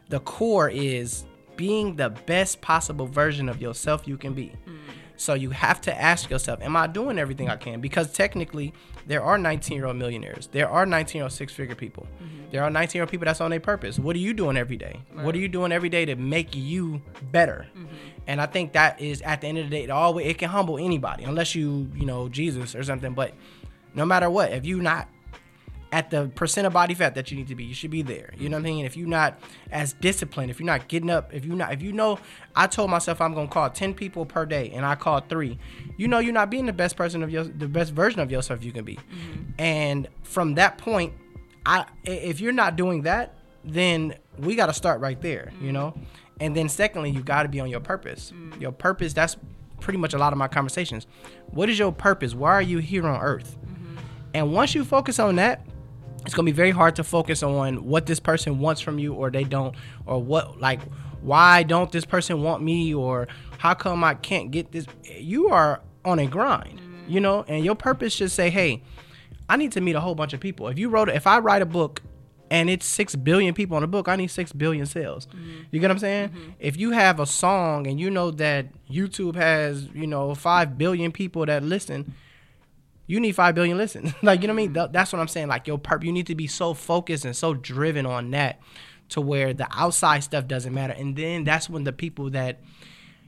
the core is being the best possible version of yourself you can be. Mm-hmm. So you have to ask yourself, am I doing everything I can? Because technically, there are 19 year old millionaires. There are 19 year old six figure people. Mm-hmm. There are 19 year old people that's on their purpose. What are you doing every day? What are you doing every day to make you better? Mm-hmm. And I think that is at the end of the day, it always it can humble anybody, unless you you know Jesus or something. But no matter what, if you not at the percent of body fat that you need to be. You should be there. You know what I mean? If you're not as disciplined, if you're not getting up, if you're not if you know I told myself I'm gonna call 10 people per day and I called three, you know you're not being the best person of your the best version of yourself you can be. Mm-hmm. And from that point, I i- if you're not doing that, then we gotta start right there, you mm-hmm. know? And then secondly, you gotta be on your purpose. Mm. Your purpose, that's pretty much a lot of my conversations. What is your purpose? Why are you here on earth? Mm-hmm. And once you focus on that, it's gonna be very hard to focus on what this person wants from you or they don't, or what like why don't this person want me or how come I can't get this? You are on a grind, you know, and your purpose should say, hey, I need to meet a whole bunch of people. If you wrote, if I write a book and it's six billion people on the book, I need six billion sales. Mm-hmm. You get what I'm saying? Mm-hmm. If you have a song and you know that YouTube has, you know, five billion people that listen, you need five billion listens. [laughs] like you know what I mean? Mm-hmm. Th- that's what I'm saying. Like your perp, you need to be so focused and so driven on that to where the outside stuff doesn't matter. And then that's when the people that,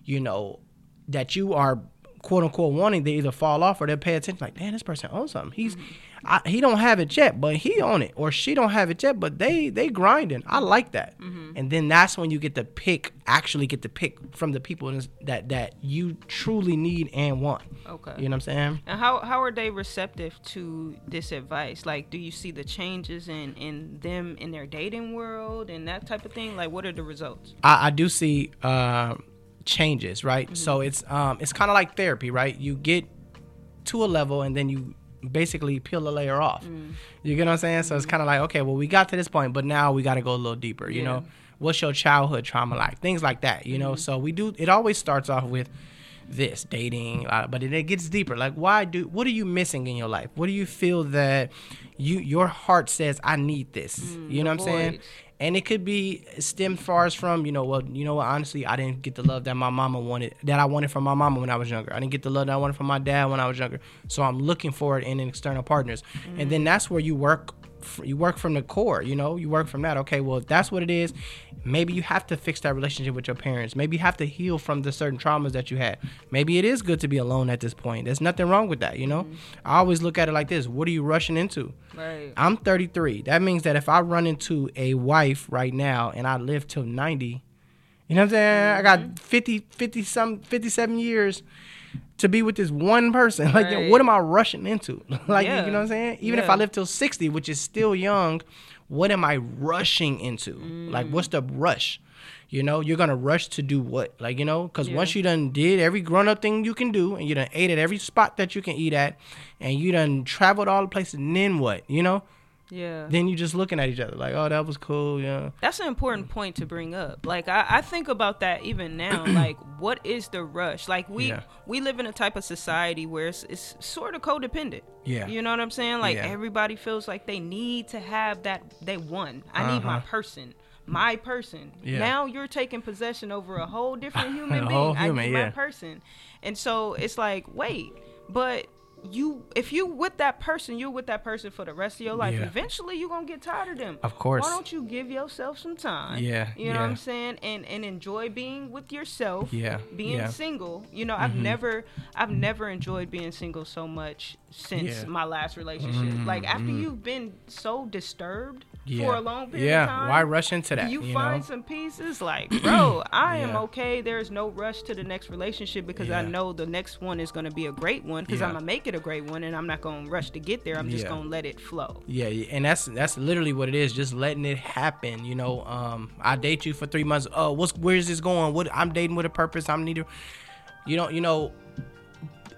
you know, that you are quote unquote wanting, they either fall off or they pay attention. Like, damn, this person owns something. He's I, he don't have it yet, but he own it, or she don't have it yet, but they they grinding. I like that. And then that's when you get to pick, actually get to pick from the people that that you truly need and want. Okay. You know what I'm saying? And how how are they receptive to this advice? Like, do you see the changes in in them in their dating world and that type of thing? Like, what are the results? I, I do see uh, changes, right? So mm-hmm. it's um, it's kind of like therapy, right? You get to a level and then you basically peel a layer off. Mm. You get what I'm saying? So it's mm-hmm. kind of like, okay, well, we got to this point, but now we got to go a little deeper. You know, what's your childhood trauma like? Things like that. You know, mm-hmm. so we do. It always starts off with this dating, uh, but it, it gets deeper. Like, why do? What are you missing in your life? What do you feel that you your heart says I need this? you know what I'm saying? and it could be stemmed far as from you know well you know what honestly i didn't get the love that my mama wanted that i wanted from my mama when i was younger i didn't get the love that i wanted from my dad when i was younger so i'm looking for it in external partners and then that's where you work you work from the core you know you work from that. Okay well if that's what it is. Maybe you have to fix that relationship with your parents. Maybe you have to heal from the certain traumas that you had. Maybe it is good to be alone at this point. There's nothing wrong with that you know? Mm-hmm. I always look at it like this. What are you rushing into? Right. I'm 33. That means that if I run into a wife right now and I live till 90, you know what I'm saying? I got mm-hmm. 50, 50 some, 57 years to be with this one person. [laughs] Like, Right. what am I rushing into? [laughs] like, Yeah. you know what I'm saying? Even if I live till 60, which is still young, what am I rushing into? Like, mm. what's the rush? You know, you're gonna rush to do what? Like, you know, because once you done did every grown up thing you can do, and you done ate at every spot that you can eat at, and you done traveled all the places, and then what? You know, Yeah. then you're just looking at each other like, oh, that was cool, yeah. That's an important point to bring up. Like I, I think about that even now. [clears throat] like, what is the rush? Like we Yeah. we live in a type of society where it's, it's sort of codependent. Yeah. You know what I'm saying? Like Yeah. everybody feels like they need to have that. They won. I need my Uh-huh. person. My person. Yeah. Now you're taking possession over a whole different [laughs] human being. whole human, I need my person. And so it's like, wait, but you if you with that person, you're with that person for the rest of your life. Yeah. Eventually you're gonna get tired of them. Of course. Why don't you give yourself some time? Yeah, You know what I'm saying? And and enjoy being with yourself. Yeah, Being yeah. Mm-hmm. single. You know, I've never I've never enjoyed being single so much since Yeah. Mm-hmm, my last relationship. Like after you've been so disturbed Yeah. for a long period yeah. of time. Why rush into that? You, You, find know? some pieces [clears throat] like, bro, I am Yeah. okay. There's no rush to the next relationship because I know the next one is going to be a great one because. I'm going to make it a great one and I'm not going to rush to get there. I'm just going to let it flow. Yeah, yeah, and that's that's literally what it is. Just letting it happen. You know, um, I date you for three months. Oh, what's where's this going? What I'm dating with a purpose. I'm neither. You don't. You know,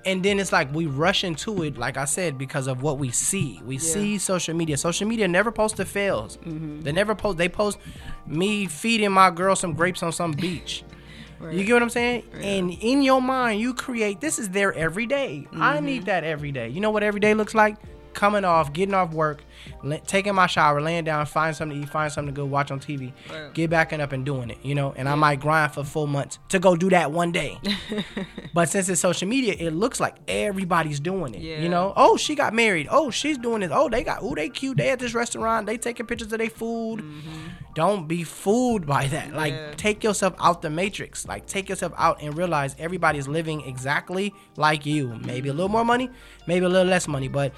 and then it's like we rush into it like i said because of what we see. We see social media. Social media never posts the fails. Mm-hmm. they never post they post me feeding my girl some grapes on some beach. You get what i'm saying? And in your mind you create this is there every day. i Mm-hmm. need that every day. You know what every day looks like coming off getting off work taking my shower laying down find something to eat find something to go watch on tv Right. get backing up and doing it you know and i might grind for full months to go do that one day [laughs] but since it's social media, it looks like everybody's doing it. Yeah. You know, oh she got married. Oh she's doing this. Oh they got. Oh they cute. They at this restaurant. They taking pictures of their food. Don't be fooled by that. Like Mm-hmm. Yeah. take yourself out the matrix. Like take yourself out and realize everybody's living exactly like you. Maybe a little more money, maybe a little less money, but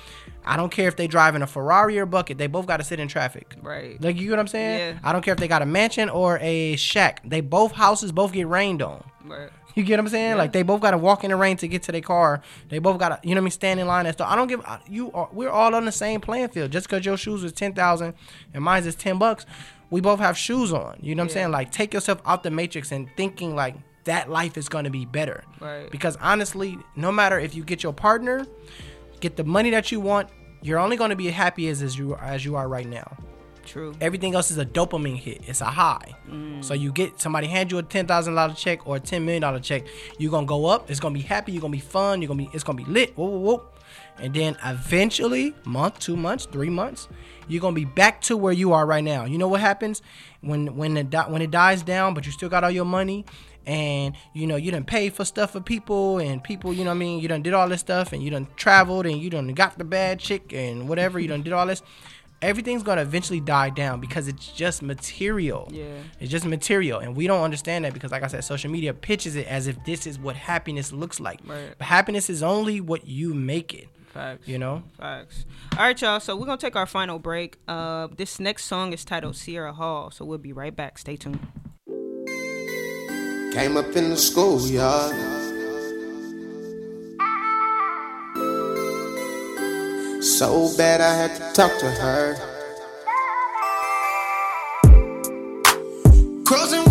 I don't care if they driving a Ferrari or bucket. They both got to sit in traffic. Right. Like you get what I'm saying? Yeah. I don't care if they got a mansion or a shack. They both houses both get rained on. Right. You get what I'm saying? Like they both got to walk in the rain to get to their car. They both got to, you know what I mean, stand in line and stuff. I don't give you. Are, we're all on the same playing field. Just because your shoes is ten thousand and mine's is ten bucks, we both have shoes on. You know what I'm saying? Like take yourself out the matrix and thinking like that life is gonna be better. Right. Because honestly, no matter if you get your partner, get the money that you want, you're only gonna be happy as as you as you are right now. True. Everything else is a dopamine hit. It's a high. Mm. So you get somebody hand you a ten thousand dollar check or a ten million dollar check. You're gonna go up. It's gonna be happy. You're gonna be fun. You're gonna be. It's gonna be lit. Whoa, whoa, whoa. And then eventually, month, two months, three months, you're gonna be back to where you are right now. You know what happens when when it when it dies down, but you still got all your money. And you know you done paid for stuff for people and people you know what I mean you done did all this stuff and you done traveled and you done got the bad chick and whatever you done did all this everything's gonna eventually die down because it's just material. Yeah. It's just material. And we don't understand that because like I said, social media pitches it as if this is what happiness looks like. Right. But happiness is only what you make it. Facts. You know? Facts. All right, y'all. So we're gonna take our final break. Uh, this next song is titled Sierra Hall. So we'll be right back. Stay tuned. Came up in the schoolyard. So bad I had to talk to her. Cruising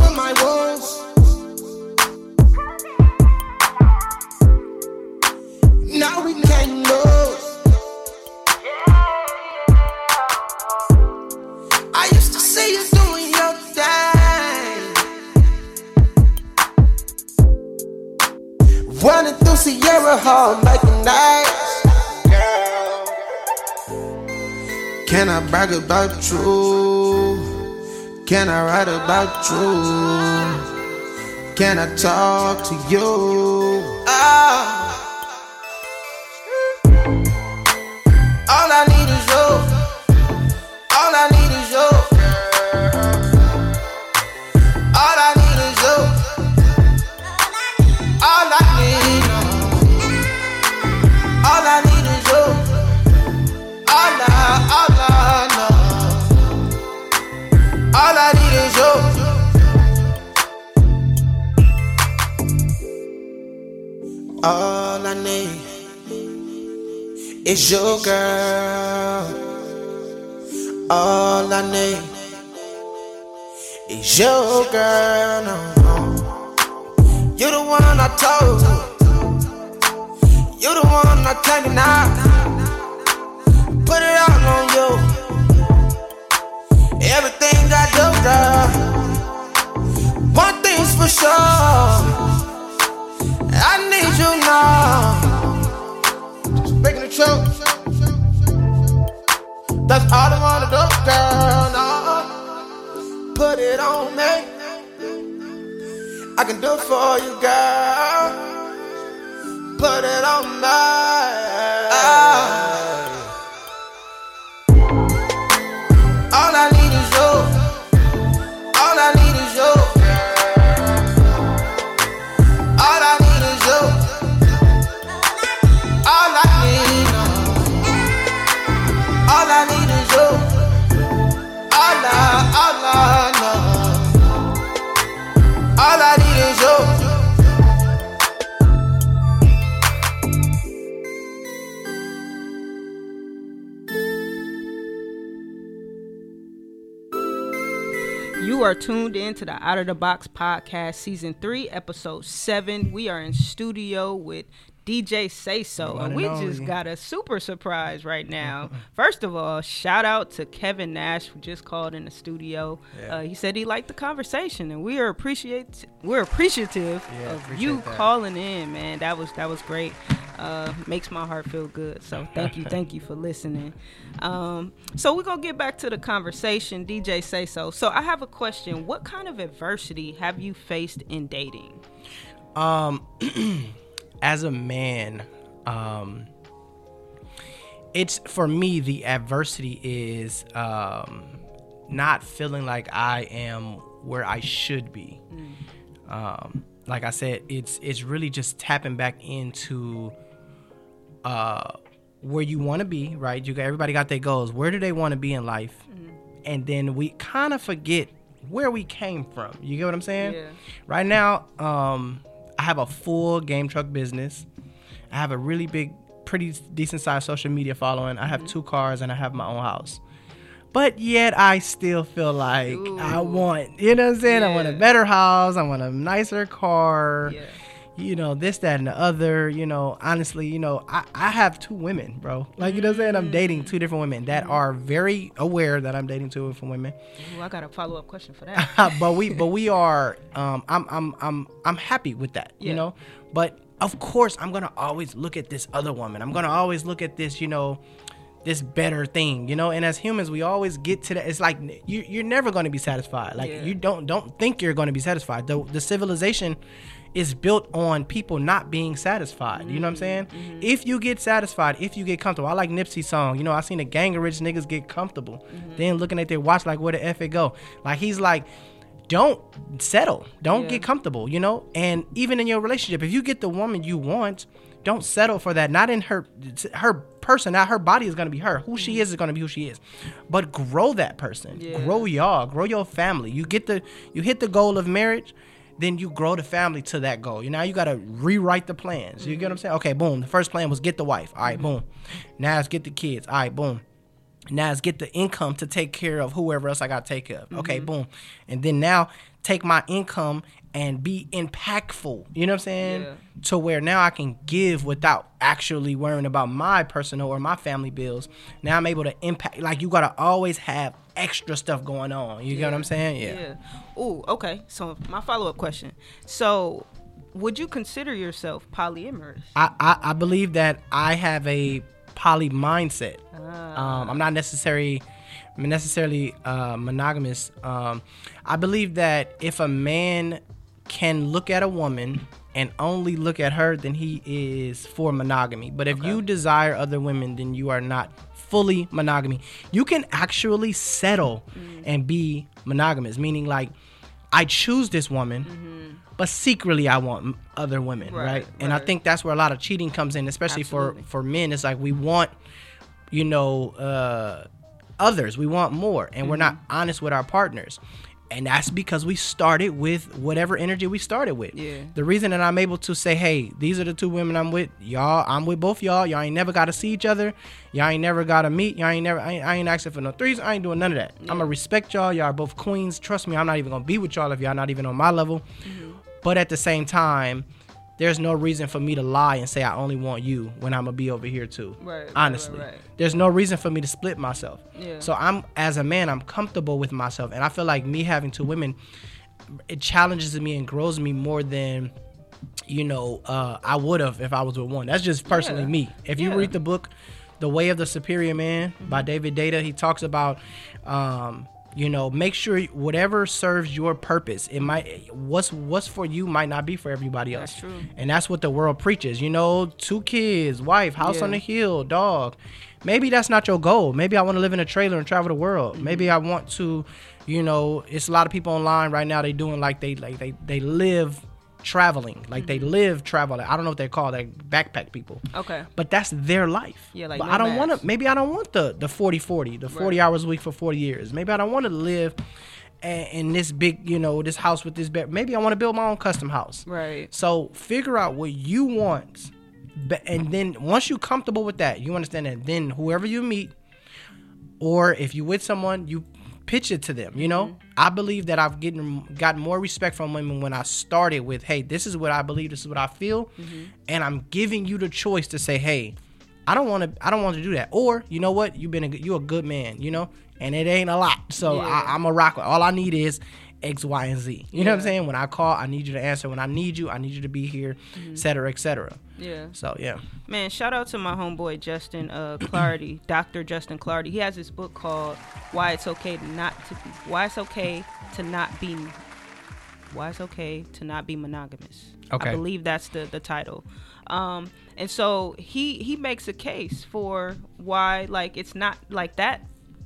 Sierra Hall, making nice. Girl. Can I brag about you? Can I write about you? Can I talk to you? Ah. Need is you. All I need is your girl. All I need is your girl. No. You the one I told. You're the one I taking out. Put it all on you. Everything I do, girl. One thing's for sure. I need you now. Just breaking the choke. That's all I wanna do, girl. No. Put it on me. I can do it for you, girl. Put it on me. All You are tuned in to the Out of the Box podcast, season three, episode seven. We are in studio with DJ Say So, and we just got a super surprise right now. First of all, shout out to Kevin Nash who just called in the studio. Yeah. Uh, he said he liked the conversation, and we are appreciate we're appreciative Yeah, of you that. calling in, man. That was that was great. Uh, makes my heart feel good. So thank you, thank you for listening. Um, so we're gonna get back to the conversation. DJ Say So. So I have a question. What kind of adversity have you faced in dating? Um, [clears throat] as a man, um, it's for me the adversity is um not feeling like I am where I should be. Um, like I said, it's it's really just tapping back into uh where you want to be, right? You got everybody got their goals. Where do they want to be in life? And then we kind of forget where we came from. You get what I'm saying? Yeah. Right now, um, I have a full game truck business. I have a really big, pretty decent sized social media following. I have two cars and I have my own house. But yet I still feel like I want, you know what I'm saying? I want a better house. I want a nicer car. Yeah. You know, this, that, and the other. You know, honestly, you know, I, I have two women, bro. Like, you know what I'm saying? I'm dating two different women that are very aware that I'm dating two different women. Ooh, I got a follow up question for that. [laughs] but we but we are um I'm I'm I'm I'm happy with that, you know? But of course I'm gonna always look at this other woman. I'm gonna always look at this, you know, this better thing, you know. And as humans, we always get to that. It's like you you're never gonna be satisfied. Like Yeah. you don't don't think you're gonna be satisfied. The the civilization is built on people not being satisfied. You know what I'm saying? Mm-hmm. Mm-hmm. If you get satisfied, if you get comfortable, I like Nipsey's song. You know, I seen a gang of rich niggas get comfortable, mm-hmm. then looking at their watch like where the f it go. Like he's like, don't settle, don't Yeah. get comfortable. You know, and even in your relationship, if you get the woman you want, don't settle for that. Not in her her person. Not her body is gonna be her. Who she is is gonna be who she is. But grow that person. Yeah. Grow y'all. Grow your family. You get the you hit the goal of marriage then you grow the family to that goal. You now you gotta rewrite the plans. You get what I'm saying? Okay, boom. The first plan was get the wife. All right, mm-hmm. boom. Now it's get the kids. All right, boom. Now it's get the income to take care of whoever else I gotta take care of. Okay, mm-hmm. boom. And then now take my income and be impactful. You know what I'm saying? Yeah. To where now I can give without actually worrying about my personal or my family bills. Now I'm able to impact. Like you gotta always have extra stuff going on. You get what I'm saying? Yeah. yeah. Oh, okay. So my follow up question. So, would you consider yourself polyamorous? I, I, I believe that I have a poly mindset. Um, I'm not necessarily necessarily uh, monogamous. Um, I believe that if a man can look at a woman and only look at her, then he is for monogamy. But if you desire other women, then you are not fully monogamy. You can actually settle and be monogamous, meaning like I choose this woman, but secretly I want other women, right? Right, And I think that's where a lot of cheating comes in, especially Absolutely. for for men. It's like we want, you know, uh, others. We want more, and we're not Mm-hmm. honest with our partners. And that's because we started with whatever energy we started with. Yeah. The reason that I'm able to say, hey, these are the two women I'm with. Y'all, I'm with both y'all. Y'all ain't never got to see each other. Y'all ain't never got to meet. Y'all ain't never, I ain't, I ain't asking for no threes. I ain't doing none of that. I'm going to respect y'all. Y'all are both queens. Trust me, I'm not even going to be with y'all if y'all not even on my level. Mm-hmm. But at the same time, there's no reason for me to lie and say I only want you when I'm gonna be over here too. Right, Honestly, right, right. there's no reason for me to split myself. Yeah. So I'm as a man, I'm comfortable with myself, and I feel like me having two women, it challenges me and grows me more than, you know, uh, I would have if I was with one. That's just personally Yeah. me. If you read the book, The Way of the Superior Man Mm-hmm. by David Deida, he talks about. Um, you know, make sure whatever serves your purpose. It might what's what's for you might not be for everybody else. That's true. And that's what the world preaches. You know, two kids, wife, house on the hill, dog. Maybe that's not your goal. Maybe I want to live in a trailer and travel the world. Mm-hmm. Maybe I want to, you know, it's a lot of people online right now. They doing like they like they they live traveling, like they Mm-hmm. live traveling. I don't know what they're called, like backpack people. Okay. But that's their life. Yeah, like but I don't want to. Maybe I don't want the the 40 40, the 40 Right. hours a week for 40 years. Maybe I don't want to live in this big, you know, this house with this bed. Maybe I want to build my own custom house. Right. So figure out what you want, and then once you're comfortable with that, you understand that. Then whoever you meet, or if you with someone, you pitch it to them. You know, Mm-hmm. I believe that I've getting gotten more respect from women when I started with, "Hey, this is what I believe. This is what I feel," Mm-hmm. and I'm giving you the choice to say, "Hey, I don't want to. I don't want to do that." Or you know what? You've been a good, you a good man. You know, and it ain't a lot. So Yeah. I, I'm a rock. All I need is X, Y, and Z. You know what I'm saying? When I call, I need you to answer. When I need you, I need you to be here, et cetera, et cetera. Yeah. So yeah. Man, shout out to my homeboy Justin uh, [clears throat] Clardy, Dr. Justin Clardy. He has this book called "Why It's Okay to Not to Be Why It's Okay to Not Be Why It's Okay to Not Be Monogamous." Okay. I believe that's the the title. Um, and so he he makes a case for why like it's not like that.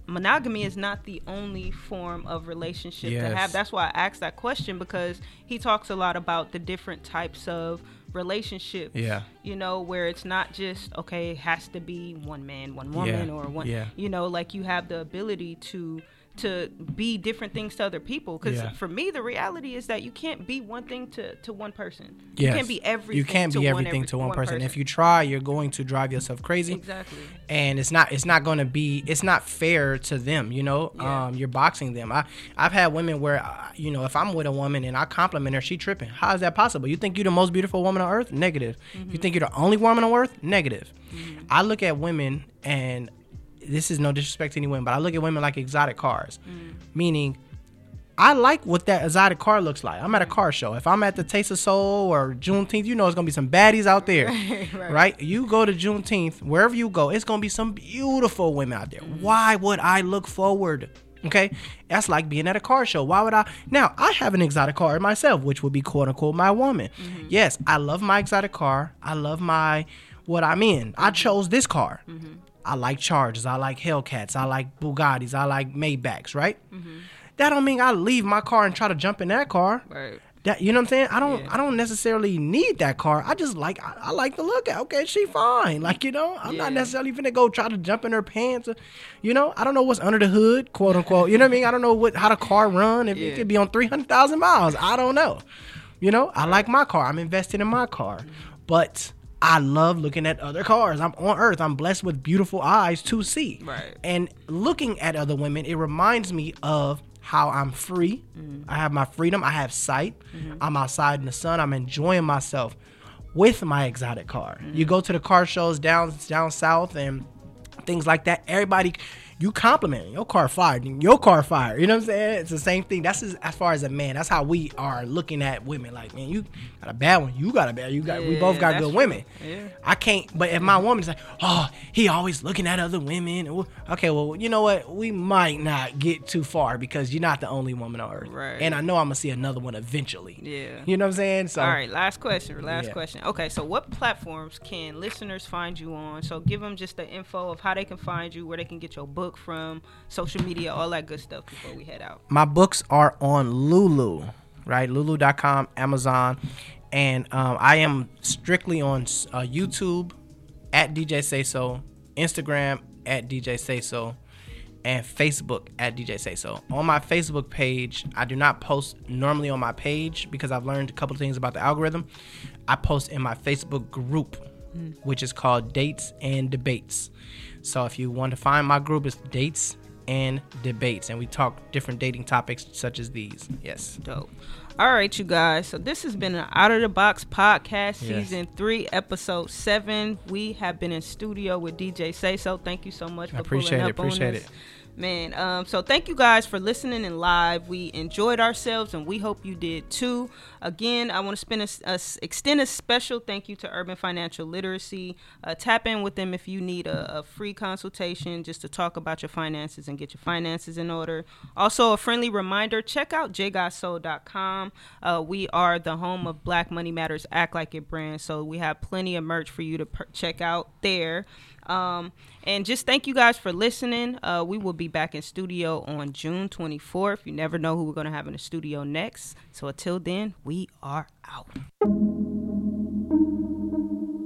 Monogamy is not the only form of relationship to have. That's why I asked that question because he talks a lot about the different types of relationships Yeah. you know where it's not just okay it has to be one man one woman Yeah, or one yeah. you know like you have the ability to to be different things to other people because Yeah. for me the reality is that you can't be one thing to to one person Yes. you can't be everything You can't to be one everything every- to one, person. If you try, you're going to drive yourself crazy. exactly and it's not it's not going to be it's not fair to them you know Yeah. um you're boxing them i i've had women where uh, you know if i'm with a woman and i compliment her she tripping how is that possible you think you're the most beautiful woman on earth negative Mm-hmm. you think you're the only woman on earth negative i look at women and this is no disrespect to any women but i look at women like exotic cars Mm. meaning I like what that exotic car looks like. I'm at a car show. If I'm at the Taste of Soul or Juneteenth, you know it's gonna be some baddies out there, [laughs] right, You go to Juneteenth, wherever you go, it's gonna be some beautiful women out there. Mm. Why would I look forward? Okay, that's like being at a car show. Why would I? Now I have an exotic car myself, which would be quote unquote my woman. Mm-hmm. Yes, I love my exotic car. I love my what I'm in. I mm-hmm. chose this car. Mm-hmm. I like Chargers. I like Hellcats. I like Bugattis. I like Maybachs. Right. Mm-hmm. That don't mean I leave my car and try to jump in that car. right That you know what I'm saying? I don't Yeah. I don't necessarily need that car. I just like I, I like the look at. Okay, she fine. Like you know, I'm not necessarily gonna go try to jump in her pants. Or, you know, I don't know what's under the hood, quote unquote. You know what I mean? I don't know what how the car run. If Yeah. it could be on three hundred thousand miles, I don't know. You know, I like my car. I'm invested in my car, but. I love looking at other cars. I'm on earth. I'm blessed with beautiful eyes to see. Right. And looking at other women, it reminds me of how I'm free. Mm-hmm. I have my freedom. I have sight. Mm-hmm. I'm outside in the sun. I'm enjoying myself with my exotic car. You mm-hmm. go to the car shows down down south and things like that. Everybody, you compliment your car fired. Your car fired. You know what I'm saying? It's the same thing. That's as, as far as a man. That's how we are looking at women. Like, man, you got a bad one. You got a bad. You got. we both got good true. women. Yeah. I can't. But if my woman's like, oh, he always looking at other women. Okay, well, you know what? We might not get too far because you're not the only woman on earth. Right. And I know I'm gonna see another one eventually. Yeah. You know what I'm saying? So. All right, last question. Last Yeah. question. Okay, so what platforms can listeners find you on? So give them just the info of how they can find you, where they can get your book from, social media, all that good stuff before we head out. my books are on Lulu, right? Lulu.com, Amazon, and um, I am strictly on uh, YouTube at DJ Say So, Instagram at DJ Say So, and Facebook at DJ Say So. On my Facebook page, I do not post normally on my page because I've learned a couple things about the algorithm. I post in my Facebook group, which is called Dates and Debates. So if you want to find my group, it's Dates and Debates, and we talk different dating topics such as these. Yes. Dope. All right, you guys. So this has been an Out of the Box podcast, Yes. season three, episode seven. We have been in studio with DJ Say So. Thank you so much for appreciate pulling it, up on appreciate this. it. Man, um, so thank you guys for listening in live. We enjoyed ourselves, and we hope you did too. Again, I want to spend a, a extend a special thank you to Urban Financial Literacy. Uh, tap in with them if you need a, a free consultation just to talk about your finances and get your finances in order. Also, a friendly reminder: check out jgotsoul.com. Uh, we are the home of Black Money Matters Act Like It brand, so we have plenty of merch for you to per- check out there. Um, and just thank you guys for listening. Uh, we will be back in studio on June 24th. You never know who we're going to have in the studio next. So until then, we are out.